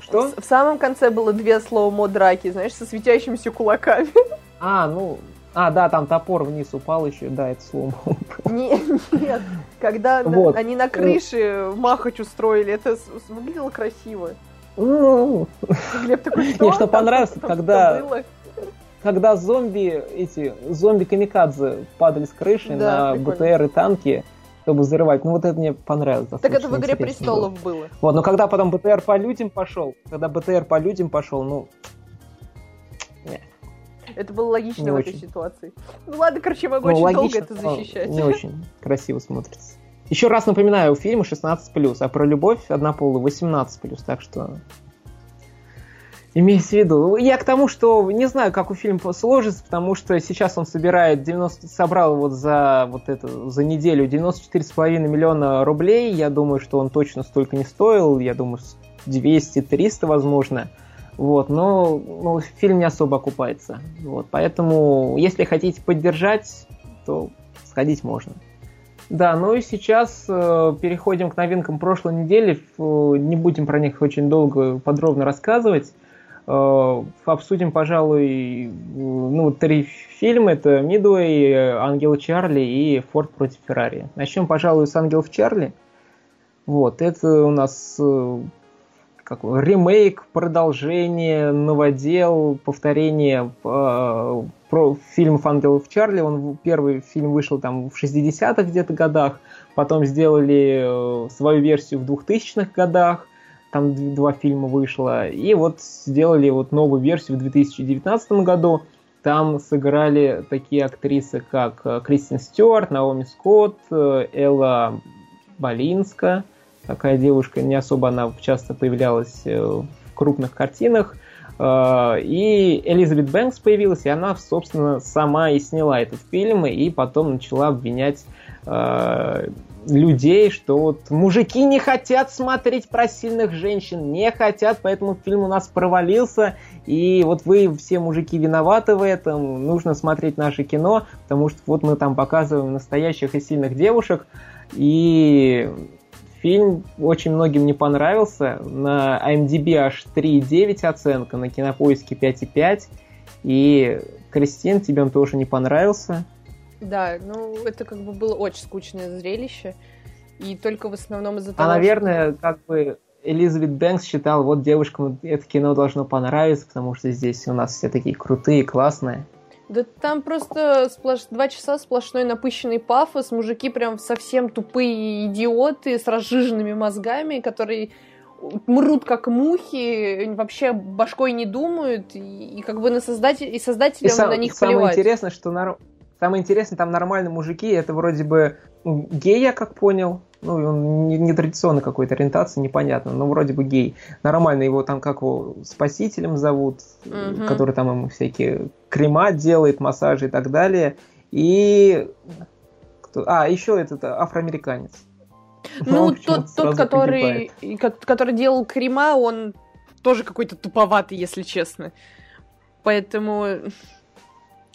Что? В самом конце было две slow-mo драки, знаешь, со светящимися кулаками. А, ну, а, да, там топор вниз упал еще, да, это slow-mo. Нет, нет, когда вот. на, они на крыше махач устроили, это выглядело красиво. Ну, Глеб такой, что? Мне что понравилось, когда когда зомби, эти зомби-камикадзе падали с крыши да, на прикольно. БТР и танки, чтобы взрывать. Ну вот это мне понравилось. Так это в «Игре престолов» было. было. Вот, но когда потом БТР по людям пошел, когда БТР по людям пошел, ну... Это было логично не в очень. этой ситуации. Ну ладно, короче, могу ну, очень логично, долго это защищать. Не очень красиво смотрится. Еще раз напоминаю, фильм 16+, а про любовь однополую 18+, так что Имеется в виду. Я к тому, что не знаю, как у фильма сложится, потому что сейчас он собирает 90, собрал вот за вот это за неделю 94,5 миллиона рублей. Я думаю, что он точно столько не стоил. Я думаю, 200-300 возможно. Вот, но, но фильм не особо окупается. Вот, поэтому, если хотите поддержать, то сходить можно. Да, ну и сейчас э, переходим к новинкам прошлой недели. Не будем про них очень долго подробно рассказывать. Э, обсудим, пожалуй, ну, три фильма. Это «Мидуэй», «Ангел Чарли» и «Форд против Феррари». Начнем, пожалуй, с «Ангелов Чарли». Вот, это у нас э, как, ремейк, продолжение, новодел, повторение э, про фильмов «Ангелов Чарли». Он, первый фильм вышел там в 60-х где-то годах, потом сделали э, свою версию в 2000-х годах, там два фильма вышло, и вот сделали вот новую версию в 2019 году. Там сыграли такие актрисы, как э, Кристин Стюарт, Наоми Скотт, э, Элла Болинска. Такая девушка, не особо она часто появлялась э, в крупных картинах. И Элизабет Бэнкс появилась, и она, собственно, сама и сняла этот фильм, и потом начала обвинять людей, что вот мужики не хотят смотреть про сильных женщин, не хотят, поэтому фильм у нас провалился, и вот вы все мужики виноваты в этом, нужно смотреть наше кино, потому что вот мы там показываем настоящих и сильных девушек, и фильм очень многим не понравился, на IMDb аж 3,9 оценка, на кинопоиске 5,5, и Кристин, тебе он тоже не понравился? Да, ну это как бы было очень скучное зрелище. И только в основном из-за а, того, А, наверное, что... как бы Элизабет Бэнкс считал, вот девушкам это кино должно понравиться, потому что здесь у нас все такие крутые, классные. Да там просто сплош... два часа сплошной напыщенный пафос, мужики прям совсем тупые идиоты с разжиженными мозгами, которые мрут как мухи, вообще башкой не думают, и, и как бы на создатель, и создателям и сам, на них самое плевать. Самое интересное, что нар... самое интересное, там нормальные мужики, это вроде бы гей, я как понял, ну, он не, не традиционной какой-то ориентации, непонятно, но вроде бы гей. Нормально его там как его спасителем зовут, угу. который там ему всякие крема делает, массажи и так далее. И... Кто... А, еще этот афроамериканец. Ну, тот, тот который, который делал крема, он тоже какой-то туповатый, если честно. Поэтому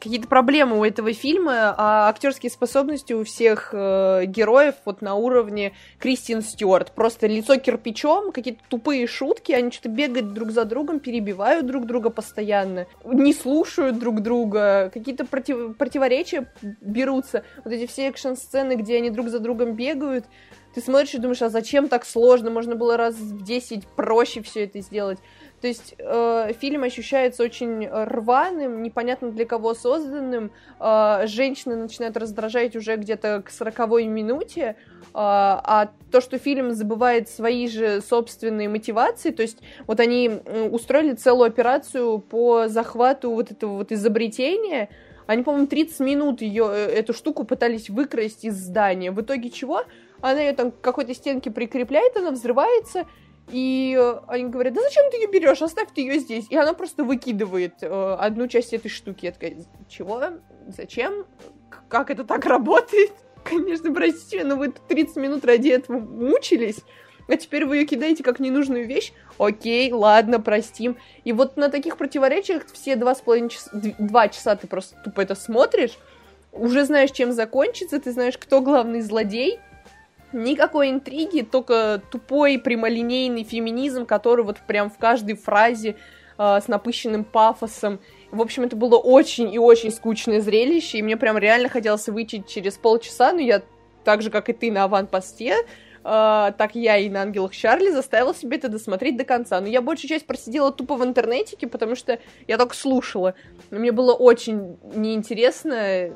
какие-то проблемы у этого фильма, а актерские способности у всех э, героев вот на уровне Кристин Стюарт. Просто лицо кирпичом, какие-то тупые шутки, они что-то бегают друг за другом, перебивают друг друга постоянно, не слушают друг друга, какие-то против... противоречия берутся. Вот эти все экшн-сцены, где они друг за другом бегают, ты смотришь и думаешь, а зачем так сложно? Можно было раз в 10 проще все это сделать. То есть э, фильм ощущается очень рваным, непонятно для кого созданным. Э, женщины начинают раздражать уже где-то к сороковой минуте. Э, а то, что фильм забывает свои же собственные мотивации, то есть вот они устроили целую операцию по захвату вот этого вот изобретения, они, по-моему, 30 минут ее, э, эту штуку пытались выкрасть из здания. В итоге чего? она ее там к какой-то стенке прикрепляет, она взрывается, и э, они говорят, да зачем ты ее берешь, оставь ты ее здесь. И она просто выкидывает э, одну часть этой штуки. Я такая, чего? Зачем? Как это так работает? Конечно, простите, но вы 30 минут ради этого мучились, а теперь вы ее кидаете как ненужную вещь. Окей, ладно, простим. И вот на таких противоречиях все два с половиной часа, два часа ты просто тупо это смотришь, уже знаешь, чем закончится, ты знаешь, кто главный злодей, Никакой интриги, только тупой прямолинейный феминизм, который вот прям в каждой фразе э, с напыщенным пафосом. В общем, это было очень и очень скучное зрелище, и мне прям реально хотелось выйти через полчаса, но я так же, как и ты на аванпосте, Uh, так я и на «Ангелах Чарли» заставила себе это досмотреть до конца. Но я большую часть просидела тупо в интернете, потому что я только слушала. Мне было очень неинтересно.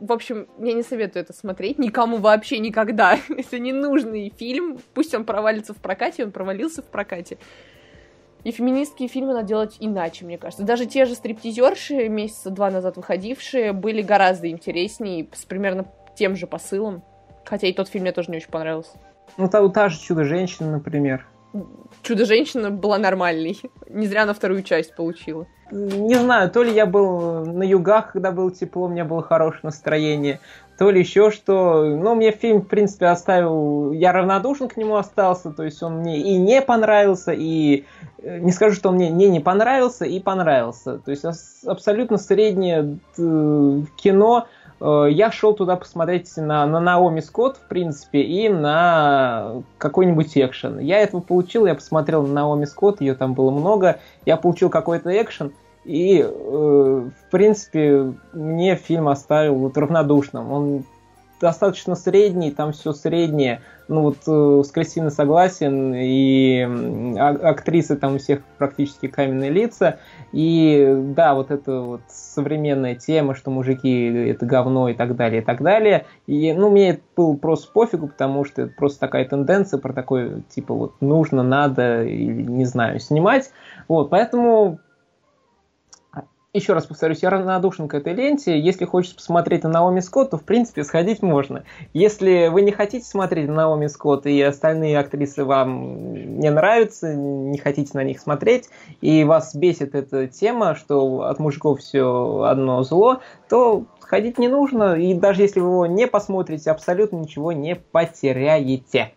В общем, я не советую это смотреть никому вообще никогда. это ненужный фильм. Пусть он провалится в прокате, он провалился в прокате. И феминистские фильмы надо делать иначе, мне кажется. Даже те же стриптизерши, месяца два назад выходившие, были гораздо интереснее, с примерно тем же посылом. Хотя и тот фильм мне тоже не очень понравился. Ну, та, та же «Чудо-женщина», например. «Чудо-женщина» была нормальной. Не зря на вторую часть получила. Не знаю, то ли я был на югах, когда было тепло, у меня было хорошее настроение, то ли еще что. Но мне фильм, в принципе, оставил... Я равнодушен к нему остался, то есть он мне и не понравился, и э, не скажу, что он мне не, не понравился, и понравился. То есть абсолютно среднее э, кино, я шел туда посмотреть на, на Наоми Скотт, в принципе, и на какой-нибудь экшен. Я этого получил, я посмотрел на Наоми Скотт, ее там было много, я получил какой-то экшен, и, э, в принципе, мне фильм оставил вот равнодушным. Он достаточно средний, там все среднее. Ну вот э, с Кристиной согласен, и а, актрисы там у всех практически каменные лица. И да, вот эта вот современная тема, что мужики это говно и так далее, и так далее. И, ну, мне это было просто пофигу, потому что это просто такая тенденция про такое, типа, вот нужно, надо, или не знаю, снимать. Вот, поэтому еще раз повторюсь, я равнодушен к этой ленте. Если хочется посмотреть на Наоми Скотт, то, в принципе, сходить можно. Если вы не хотите смотреть на Наоми Скотт, и остальные актрисы вам не нравятся, не хотите на них смотреть, и вас бесит эта тема, что от мужиков все одно зло, то ходить не нужно, и даже если вы его не посмотрите, абсолютно ничего не потеряете.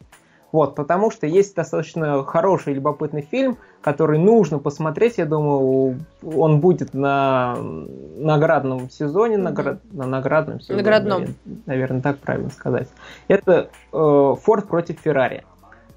Вот, потому что есть достаточно хороший, любопытный фильм, который нужно посмотреть. Я думаю, он будет на наградном сезоне, наград, на наградном сезоне. Наградном. Наверное, наверное, так правильно сказать. Это э, Форд против Феррари.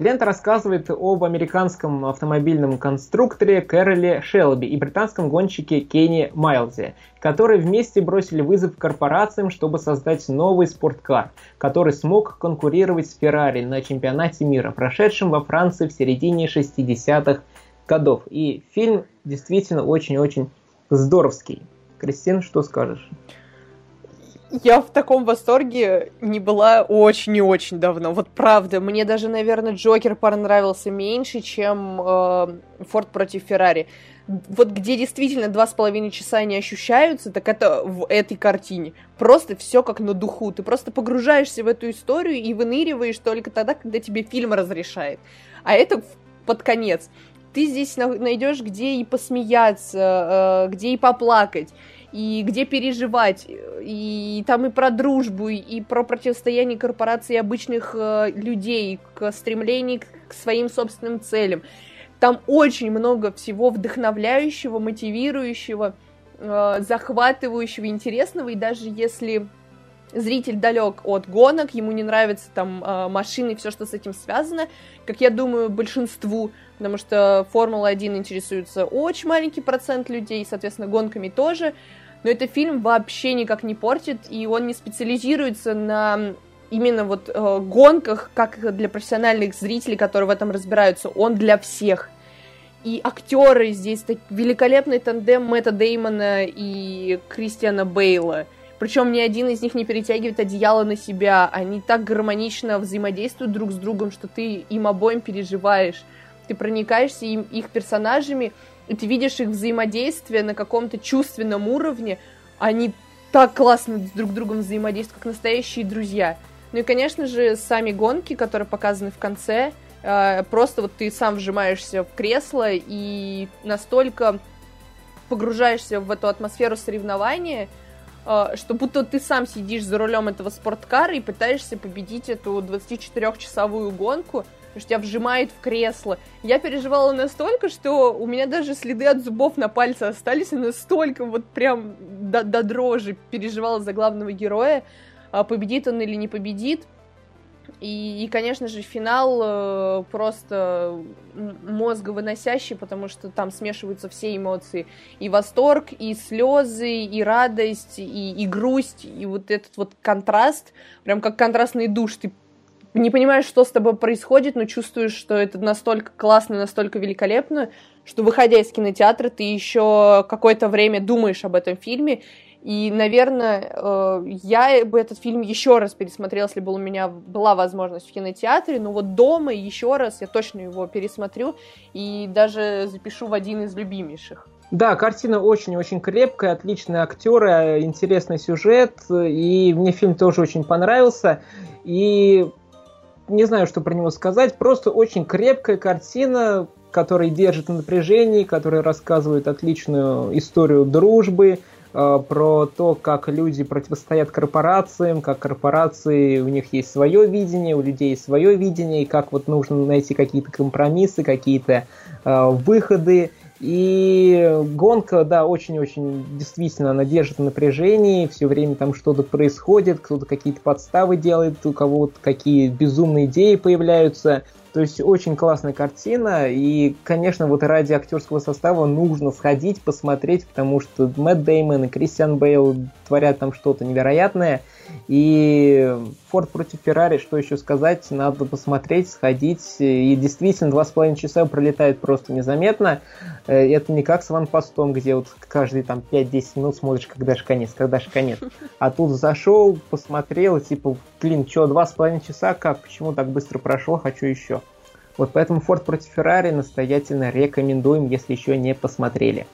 Лента рассказывает об американском автомобильном конструкторе Кэроле Шелби и британском гонщике Кенни Майлзе, которые вместе бросили вызов корпорациям, чтобы создать новый спорткар, который смог конкурировать с Феррари на чемпионате мира, прошедшем во Франции в середине 60-х годов. И фильм действительно очень-очень здоровский. Кристин, что скажешь? Я в таком восторге не была очень и очень давно. Вот правда, мне даже, наверное, Джокер понравился меньше, чем э, Форд против Феррари. Вот где действительно два с половиной часа не ощущаются, так это в этой картине. Просто все как на духу. Ты просто погружаешься в эту историю и выныриваешь только тогда, когда тебе фильм разрешает. А это под конец. Ты здесь найдешь где и посмеяться, э, где и поплакать и где переживать, и там и про дружбу, и про противостояние корпораций обычных э, людей, к стремлению к своим собственным целям. Там очень много всего вдохновляющего, мотивирующего, э, захватывающего, интересного, и даже если зритель далек от гонок, ему не нравятся там э, машины и все, что с этим связано, как я думаю, большинству, потому что Формула-1 интересуется очень маленький процент людей, соответственно, гонками тоже, но это фильм вообще никак не портит, и он не специализируется на именно вот э, гонках, как для профессиональных зрителей, которые в этом разбираются, он для всех. И актеры здесь так, великолепный тандем Мэтта Деймона и Кристиана Бейла. Причем ни один из них не перетягивает одеяло на себя. Они так гармонично взаимодействуют друг с другом, что ты им обоим переживаешь. Ты проникаешься им, их персонажами, и ты видишь их взаимодействие на каком-то чувственном уровне, они так классно друг с другом взаимодействуют, как настоящие друзья. Ну и, конечно же, сами гонки, которые показаны в конце, э, просто вот ты сам вжимаешься в кресло и настолько погружаешься в эту атмосферу соревнования, э, что будто ты сам сидишь за рулем этого спорткара и пытаешься победить эту 24-часовую гонку, потому что тебя вжимает в кресло. Я переживала настолько, что у меня даже следы от зубов на пальце остались, и настолько вот прям до, до дрожи переживала за главного героя, а победит он или не победит. И, и конечно же, финал э, просто мозговыносящий, потому что там смешиваются все эмоции. И восторг, и слезы, и радость, и, и грусть, и вот этот вот контраст, прям как контрастный душ. Ты не понимаешь, что с тобой происходит, но чувствуешь, что это настолько классно, настолько великолепно, что, выходя из кинотеатра, ты еще какое-то время думаешь об этом фильме. И, наверное, э, я бы этот фильм еще раз пересмотрела, если бы у меня была возможность в кинотеатре. Но вот дома еще раз я точно его пересмотрю и даже запишу в один из любимейших. Да, картина очень-очень крепкая, отличные актеры, интересный сюжет, и мне фильм тоже очень понравился. И не знаю, что про него сказать, просто очень крепкая картина, которая держит на напряжении, которая рассказывает отличную историю дружбы, э, про то, как люди противостоят корпорациям, как корпорации, у них есть свое видение, у людей есть свое видение, и как вот нужно найти какие-то компромиссы, какие-то э, выходы. И гонка, да, очень-очень действительно она держит напряжение, все время там что-то происходит, кто-то какие-то подставы делает, у кого-то какие безумные идеи появляются. То есть очень классная картина, и, конечно, вот ради актерского состава нужно сходить, посмотреть, потому что Мэтт Деймон и Кристиан Бейл творят там что-то невероятное. И Форд против Феррари, что еще сказать, надо посмотреть, сходить. И действительно, два с половиной часа пролетают просто незаметно. Э, это не как с ванпостом, где вот каждые там 5-10 минут смотришь, когда же конец, когда же конец. А тут зашел, посмотрел, типа, блин, что, два с половиной часа, как, почему так быстро прошло, хочу еще. Вот поэтому Форд против Феррари настоятельно рекомендуем, если еще не посмотрели.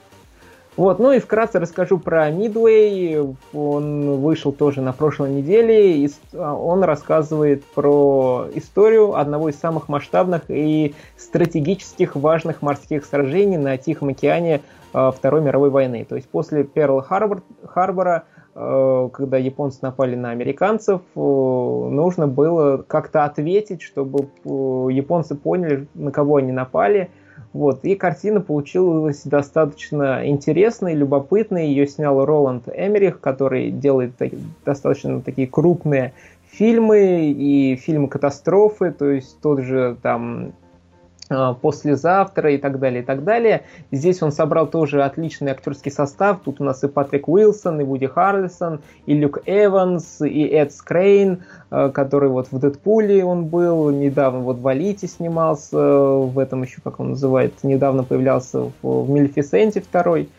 Вот, ну и вкратце расскажу про Midway. Он вышел тоже на прошлой неделе. И а, он рассказывает про историю одного из самых масштабных и стратегических важных морских сражений на Тихом океане а, Второй мировой войны. То есть после Перл-Харбора, а, когда японцы напали на американцев, нужно было как-то ответить, чтобы японцы поняли, на кого они напали – вот, и картина получилась достаточно интересной, любопытной. Ее снял Роланд Эмерих, который делает так, достаточно такие крупные фильмы и фильмы катастрофы, то есть тот же там послезавтра и так далее, и так далее. Здесь он собрал тоже отличный актерский состав. Тут у нас и Патрик Уилсон, и Вуди Харрисон, и Люк Эванс, и Эд Скрейн, а, который вот в Дэдпуле он был, недавно вот в Алите снимался, в этом еще, как он называет, недавно появлялся в, в Мелефисенте второй.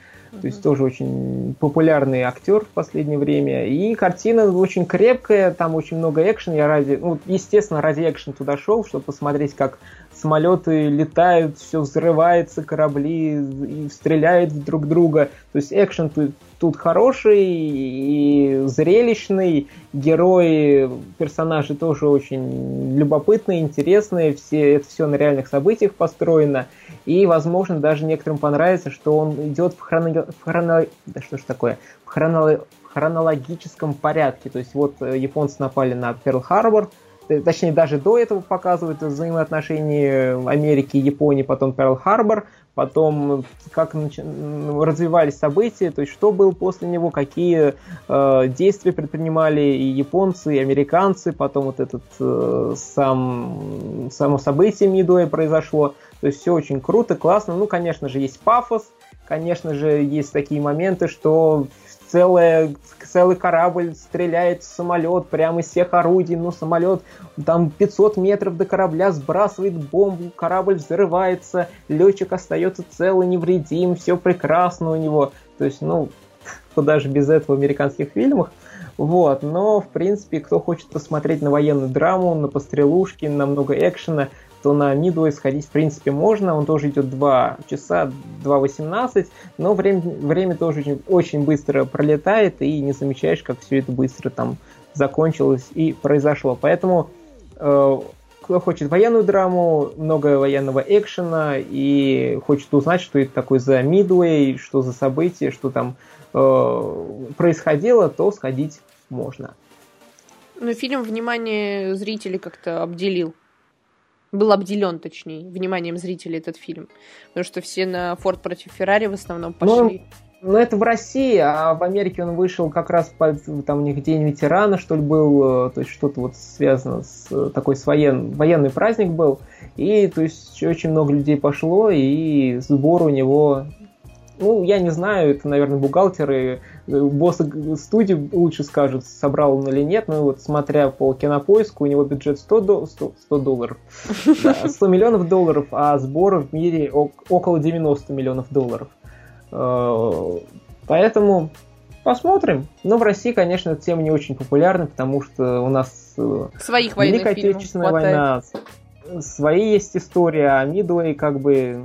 то есть тоже очень популярный актер в последнее время. И картина очень крепкая, там очень много экшена. Я ради, ну, естественно, ради экшена туда шел, чтобы посмотреть, как самолеты летают, все взрывается, корабли стреляют друг друга. То есть экшен тут, тут хороший и зрелищный. Герои, персонажи тоже очень любопытные, интересные. Все, это все на реальных событиях построено. И, возможно, даже некоторым понравится, что он идет в, хроно... в хроно... Да что ж такое? В хроно... хронологическом порядке. То есть вот э, японцы напали на Перл-Харбор, точнее даже до этого показывают взаимоотношения Америки и Японии, потом Перл-Харбор, потом как развивались события, то есть что было после него, какие э, действия предпринимали и японцы, и американцы, потом вот этот э, сам, само событие Мидуэ произошло, то есть все очень круто, классно, ну, конечно же, есть пафос, конечно же, есть такие моменты, что целая, целый корабль стреляет в самолет прямо из всех орудий, но самолет там 500 метров до корабля сбрасывает бомбу, корабль взрывается, летчик остается цел и невредим, все прекрасно у него. То есть, ну, куда же без этого в американских фильмах. Вот, но, в принципе, кто хочет посмотреть на военную драму, на пострелушки, на много экшена, то на Midway сходить в принципе можно. Он тоже идет 2 часа, 2.18, но время, время тоже очень, очень быстро пролетает, и не замечаешь, как все это быстро там закончилось и произошло. Поэтому э, кто хочет военную драму, много военного экшена и хочет узнать, что это такое за Midway, что за события, что там э, происходило, то сходить можно. Ну, фильм внимание зрителей как-то обделил был обделен, точнее, вниманием зрителей этот фильм. Потому что все на Форд против Феррари в основном ну, пошли. Ну, ну, это в России, а в Америке он вышел как раз под, там у них День ветерана, что ли, был, э, то есть что-то вот связано с э, такой с воен, военный праздник был. И, то есть, очень много людей пошло, и сбор у него ну, я не знаю, это, наверное, бухгалтеры, боссы студии лучше скажут, собрал он или нет, но вот смотря по кинопоиску, у него бюджет 100, до, 100, 100 долларов, да, 100 миллионов долларов, а сборы в мире около 90 миллионов долларов. Э, поэтому посмотрим. Но в России, конечно, эта тема не очень популярна, потому что у нас э, Своих Великая Отечественная война, свои есть история, а Мидуэй как бы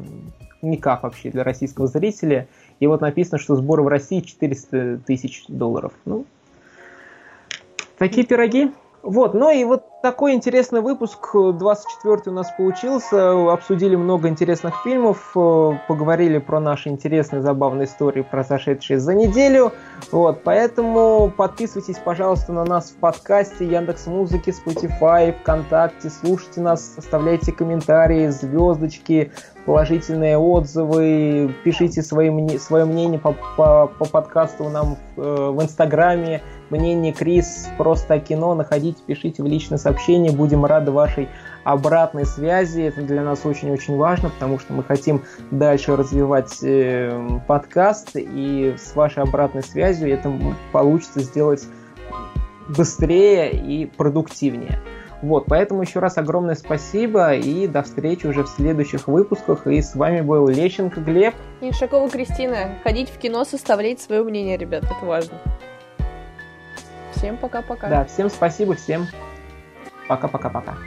никак вообще для российского зрителя. И вот написано, что сбор в России 400 тысяч долларов. Ну, такие пироги. Вот, ну и вот такой интересный выпуск, 24 у нас получился. Обсудили много интересных фильмов, э, поговорили про наши интересные, забавные истории, произошедшие за неделю. Вот, поэтому подписывайтесь, пожалуйста, на нас в подкасте Яндекс Музыки, Spotify, ВКонтакте, слушайте нас, оставляйте комментарии, звездочки, положительные отзывы, пишите свои, свое мнение по, по, по подкасту нам в, э, в Инстаграме, мнение Крис, просто кино, находите, пишите в личное сообщение, будем рады вашей обратной связи, это для нас очень-очень важно, потому что мы хотим дальше развивать э, подкаст, и с вашей обратной связью это получится сделать быстрее и продуктивнее. Вот, поэтому еще раз огромное спасибо и до встречи уже в следующих выпусках. И с вами был Лещенко Глеб. И Шакова Кристина. Ходить в кино, составлять свое мнение, ребят, это важно. Всем пока-пока. Да, всем спасибо, всем пока-пока-пока.